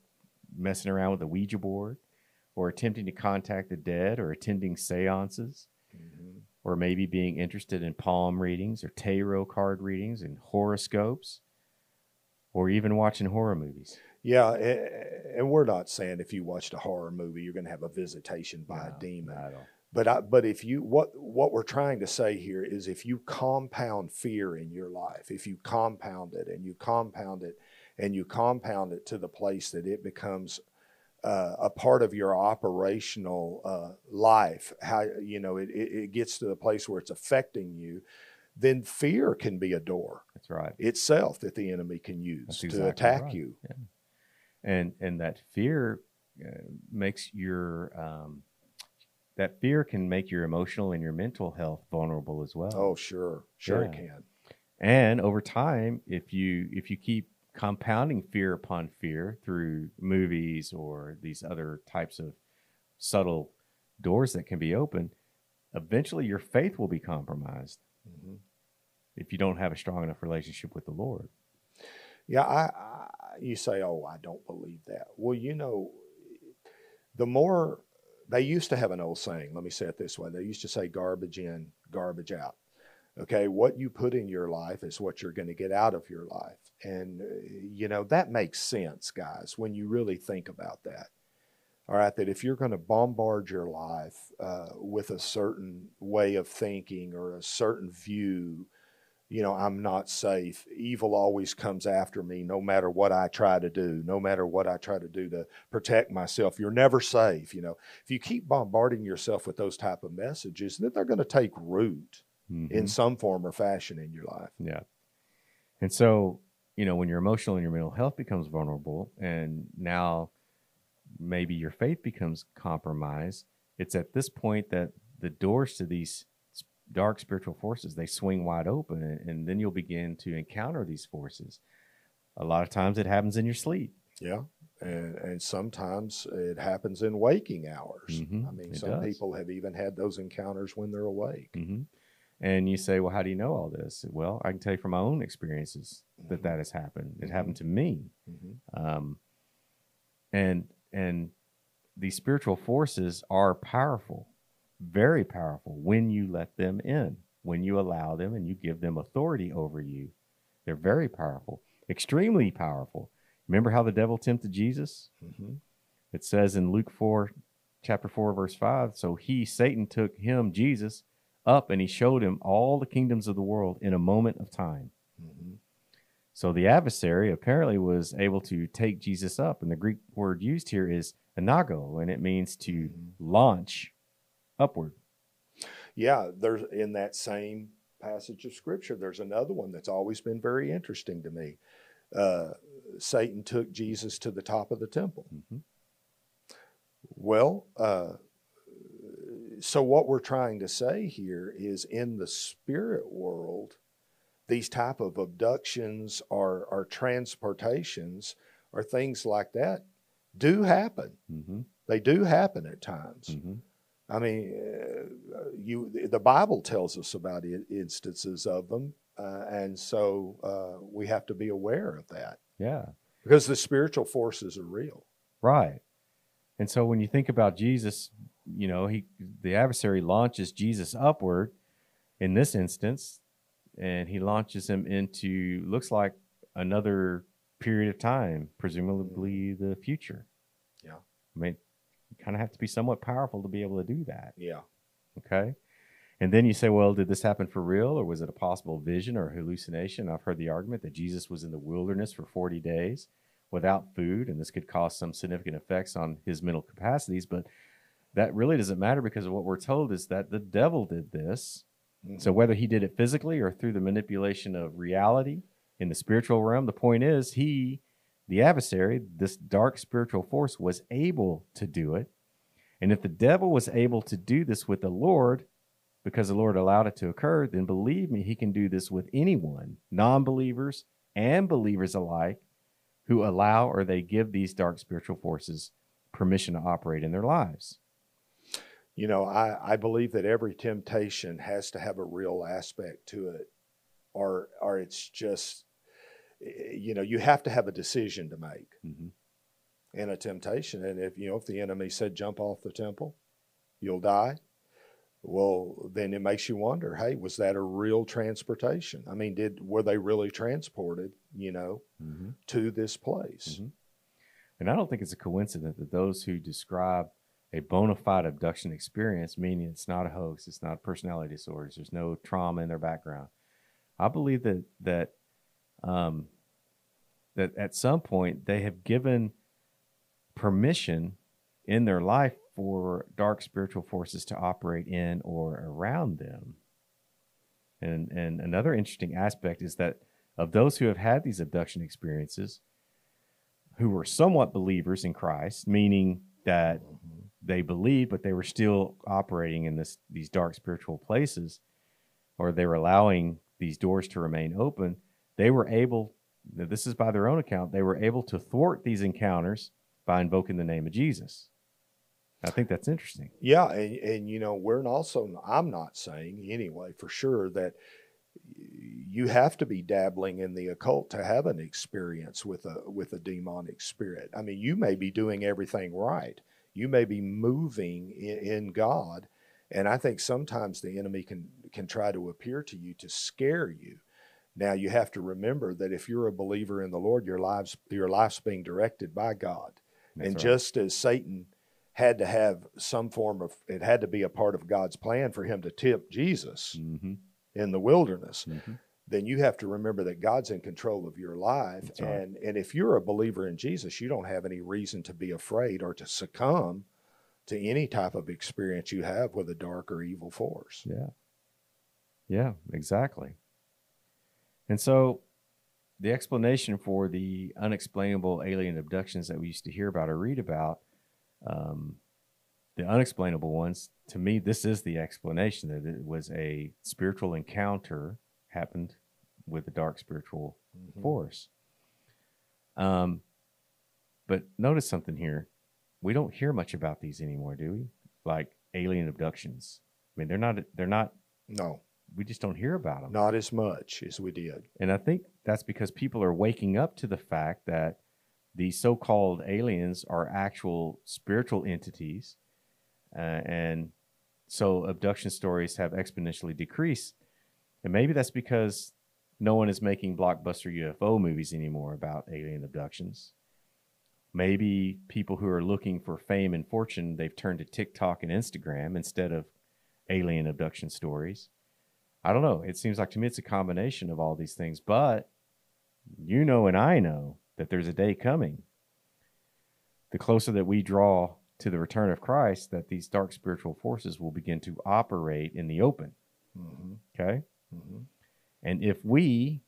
messing around with a Ouija board, or attempting to contact the dead, or attending seances, mm-hmm. or maybe being interested in palm readings, or tarot card readings, and horoscopes, or even watching horror movies. Yeah, and we're not saying if you watched a horror movie, you're going to have a visitation by no, a demon. But I, but if you what what we're trying to say here is if you compound fear in your life, if you compound it and you compound it and you compound it to the place that it becomes uh, a part of your operational uh, life, how you know it, it gets to the place where it's affecting you, then fear can be a door. That's right. Itself that the enemy can use exactly to attack right. you. Yeah. And and that fear uh, makes your um, that fear can make your emotional and your mental health vulnerable as well. Oh, sure, sure yeah. it can. And over time, if you if you keep compounding fear upon fear through movies or these other types of subtle doors that can be opened, eventually your faith will be compromised mm-hmm. if you don't have a strong enough relationship with the Lord. Yeah, I, I, you say, "Oh, I don't believe that." Well, you know, the more they used to have an old saying, let me say it this way. They used to say garbage in, garbage out. Okay, what you put in your life is what you're going to get out of your life. And, uh, you know, that makes sense, guys, when you really think about that. All right, that if you're going to bombard your life uh, with a certain way of thinking or a certain view, you know, I'm not safe. Evil always comes after me no matter what I try to do, no matter what I try to do to protect myself. You're never safe, you know. If you keep bombarding yourself with those type of messages, then they're going to take root mm-hmm. in some form or fashion in your life. Yeah. And so, you know, when your emotional and your mental health becomes vulnerable and now maybe your faith becomes compromised, it's at this point that the doors to these dark spiritual forces they swing wide open and, and, then you'll begin to encounter these forces a lot of times it happens in your sleep yeah and and sometimes it happens in waking hours. Mhm, I mean, it some does. people have even had those encounters when they're awake. hmm And you say, well, how do you know all this? Well, I can tell you from my own experiences that Mhm. that has happened. It happened to me. Mhm. Um, and and these spiritual forces are powerful, very powerful when you let them in, when you allow them and you give them authority over you. They're very powerful, extremely powerful. Remember how the devil tempted Jesus? Mhm. It says in Luke 4, chapter 4, verse 5 So he, Satan, took him, Jesus, up and he showed him all the kingdoms of the world in a moment of time. Mhm. So the adversary apparently was able to take Jesus up. And the Greek word used here is anago, and it means to Mhm. launch upward. Yeah, there's in that same passage of scripture. There's another one that's always been very interesting to me. Uh, Satan took Jesus to the top of the temple. Mhm. Well, uh, so what we're trying to say here is in the spirit world, these type of abductions or, or transportations or things like that do happen. hmm They do happen at times. hmm I mean, uh, you the Bible tells us about i- instances of them, uh, and so uh, we have to be aware of that Yeah, because the spiritual forces are real. right. And so when you think about Jesus, you know, he the adversary launches Jesus upward in this instance, and he launches him into looks like another period of time, presumably the future. Yeah. I mean, you kind of have to be somewhat powerful to be able to do that. Yeah, Okay. And then you say, well, did this happen for real or was it a possible vision or hallucination? I've heard the argument that Jesus was in the wilderness for 40 days without food, and this could cause some significant effects on his mental capacities. But that really doesn't matter because what we're told is that the devil did this. Mhm. So whether he did it physically or through the manipulation of reality in the spiritual realm, the point is he, the adversary, this dark spiritual force, was able to do it. And if the devil was able to do this with the Lord, because the Lord allowed it to occur, then believe me, he can do this with anyone, non believers and believers alike, who allow or they give these dark spiritual forces permission to operate in their lives. you know, I, I believe that every temptation has to have a real aspect to it, or or it's just, you know, you have to have a decision to make Mhm. in a temptation. And if you know, if the enemy said jump off the temple, you'll die. Well, then it makes you wonder, hey, was that a real transportation? I mean, did were they really transported, you know, Mhm. to this place? Mhm. And I don't think it's a coincidence that those who describe a bona fide abduction experience, meaning it's not a hoax, it's not personality disorders, there's no trauma in their background. I believe that that um, that at some point they have given permission in their life for dark spiritual forces to operate in or around them. And and another interesting aspect is that of those who have had these abduction experiences, who were somewhat believers in Christ, meaning that Mhm. they believed, but they were still operating in this these dark spiritual places, or they were allowing these doors to remain open. They were able. This is by their own account. They were able to thwart these encounters by invoking the name of Jesus. I think that's interesting. Yeah, and and you know, we're also I'm not saying anyway for sure that you have to be dabbling in the occult to have an experience with a with a demonic spirit. I mean, you may be doing everything right. You may be moving in, in God, and I think sometimes the enemy can can try to appear to you to scare you. Now you have to remember that if you're a believer in the Lord, your lives your life's being directed by God. That's and right. just as Satan had to have some form of it had to be a part of God's plan for him to tempt Jesus Mhm, in the wilderness, mhm. then you have to remember that God's in control of your life. That's right. And and if you're a believer in Jesus, you don't have any reason to be afraid or to succumb to any type of experience you have with a dark or evil force. Yeah. Yeah, exactly. And so the explanation for the unexplainable alien abductions that we used to hear about or read about, um, the unexplainable ones, to me, this is the explanation that it was a spiritual encounter happened with a dark spiritual Mhm. force. Um, But notice something here. We don't hear much about these anymore, do we? Like alien abductions. I mean, they're not. They're not. No, We just don't hear about them. not as much as we did. And I think that's because people are waking up to the fact that these so called aliens are actual spiritual entities. Uh, and so abduction stories have exponentially decreased. And maybe that's because no one is making blockbuster UFO movies anymore about alien abductions. Maybe people who are looking for fame and fortune, they've turned to TikTok and Instagram instead of alien abduction stories. I don't know. It seems like to me it's a combination of all these things, but you know and I know that there's a day coming. The closer that we draw to the return of Christ, that these dark spiritual forces will begin to operate in the open. hmm Okay. hmm And if we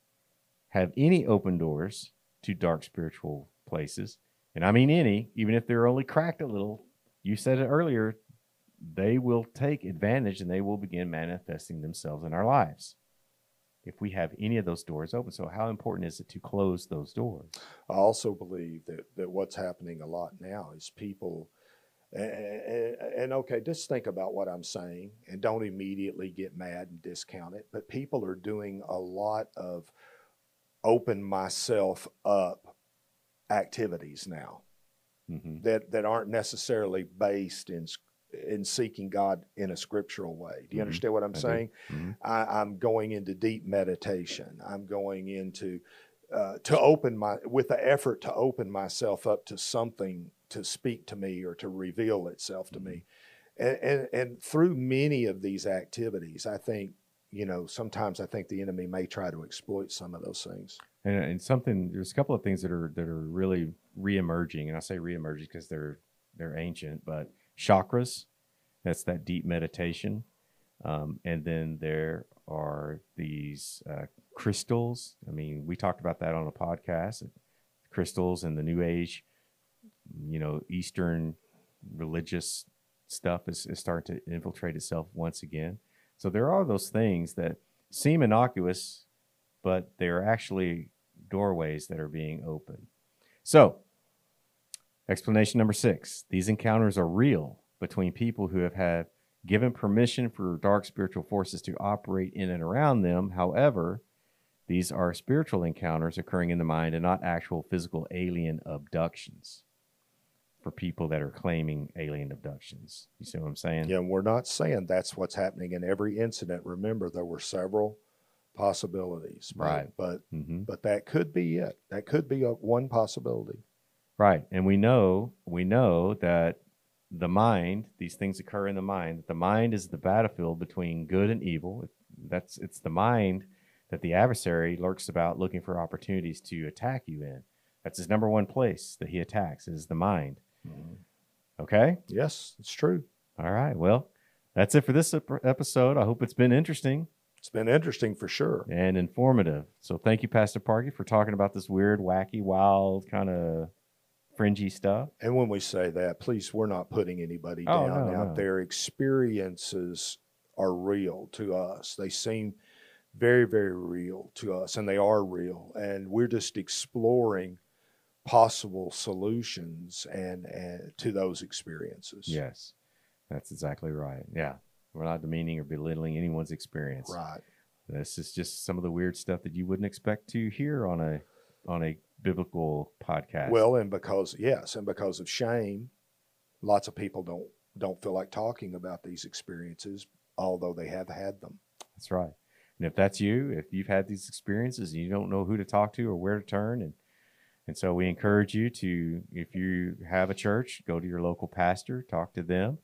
have any open doors to dark spiritual places, and I mean any, even if they're only cracked a little, you said it earlier, they will take advantage and they will begin manifesting themselves in our lives. If we have any of those doors open. So, how important is it to close those doors? I also believe that, that what's happening a lot now is people, and, and okay, just think about what I'm saying and don't immediately get mad and discount it. But people are doing a lot of open myself up activities now hmm that, that aren't necessarily based in in seeking God in a scriptural way. Do you Mhm. understand what I'm I saying? Mhm. I, I'm going into deep meditation. I'm going into uh, to open my with the effort to open myself up to something to speak to me or to reveal itself to me, and, and and through many of these activities, I think you know sometimes I think the enemy may try to exploit some of those things. And, and something there's a couple of things that are that are really reemerging, and I say reemerging because they're they're ancient, but chakras, that's that deep meditation, um, and then there are these uh, crystals. I mean, we talked about that on a podcast. Crystals and the New Age, you know, Eastern religious stuff is, is starting to infiltrate itself once again. So there are those things that seem innocuous, but they are actually doorways that are being opened. So, explanation number six these encounters are real between people who have had given permission for dark spiritual forces to operate in and around them. However, these are spiritual encounters occurring in the mind and not actual physical alien abductions for people that are claiming alien abductions. You see what I'm saying? Yeah, we're not saying that's what's happening in every incident. Remember, there were several possibilities, but- Right. But hmm but that could be it. That could be a, one possibility. Right. And we know we know that the mind, these things occur in the mind. That the mind is the battlefield between good and evil. That's it's the mind that the adversary lurks about looking for opportunities to attack you in. That's his number one place that he attacks is the mind. Mm-hmm. Okay? Yes, it's true. All right. Well, that's it for this episode. I hope it's been interesting It's been interesting for sure. and informative. So thank you, Pastor Parkey, for talking about this weird, wacky, wild, kind of fringy stuff. And when we say that, please, we're not putting anybody Oh, down no, out no. there. Experiences are real to us. They seem very, very real to us, and they are real. And we're just exploring possible solutions and, and to those experiences. Yes, that's exactly right. Yeah, we're not demeaning or belittling anyone's experience. Right. This is just some of the weird stuff that you wouldn't expect to hear on a on a biblical podcast. Well, and because yes, and because of shame, lots of people don't don't feel like talking about these experiences, although they have had them. that's right. And if that's you, if you've had these experiences and you don't know who to talk to or where to turn, and and so we encourage you to, if you have a church, go to your local pastor, talk to them.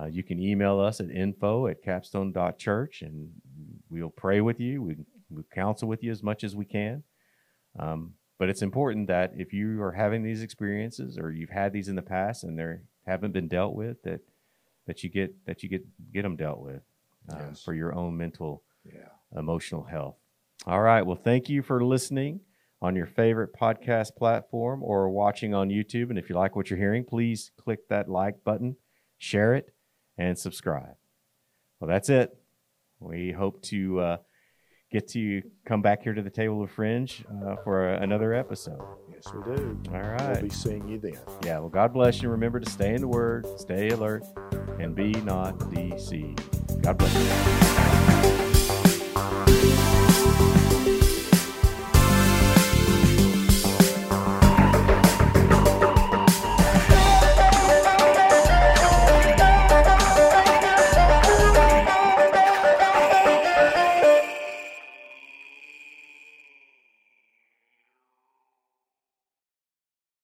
Uh, you can email us at info at capstone.church and we'll pray with you. We, we'll counsel with you as much as we can. Um, but it's important that if you are having these experiences or you've had these in the past and they haven't been dealt with, that that you get that you get get them dealt with um, Yes. for your own mental Yeah. emotional health. All right. Well, thank you for listening on your favorite podcast platform or watching on YouTube. And if you like what you're hearing, please click that like button, share it, and subscribe. Well, that's it. We hope to uh, get to come back here to the table of Fringe uh, for a, another episode. Yes, we do. All right. We'll be seeing you then. Yeah. Well, God bless you. Remember to stay in the Word, stay alert, and be not deceived. God bless you.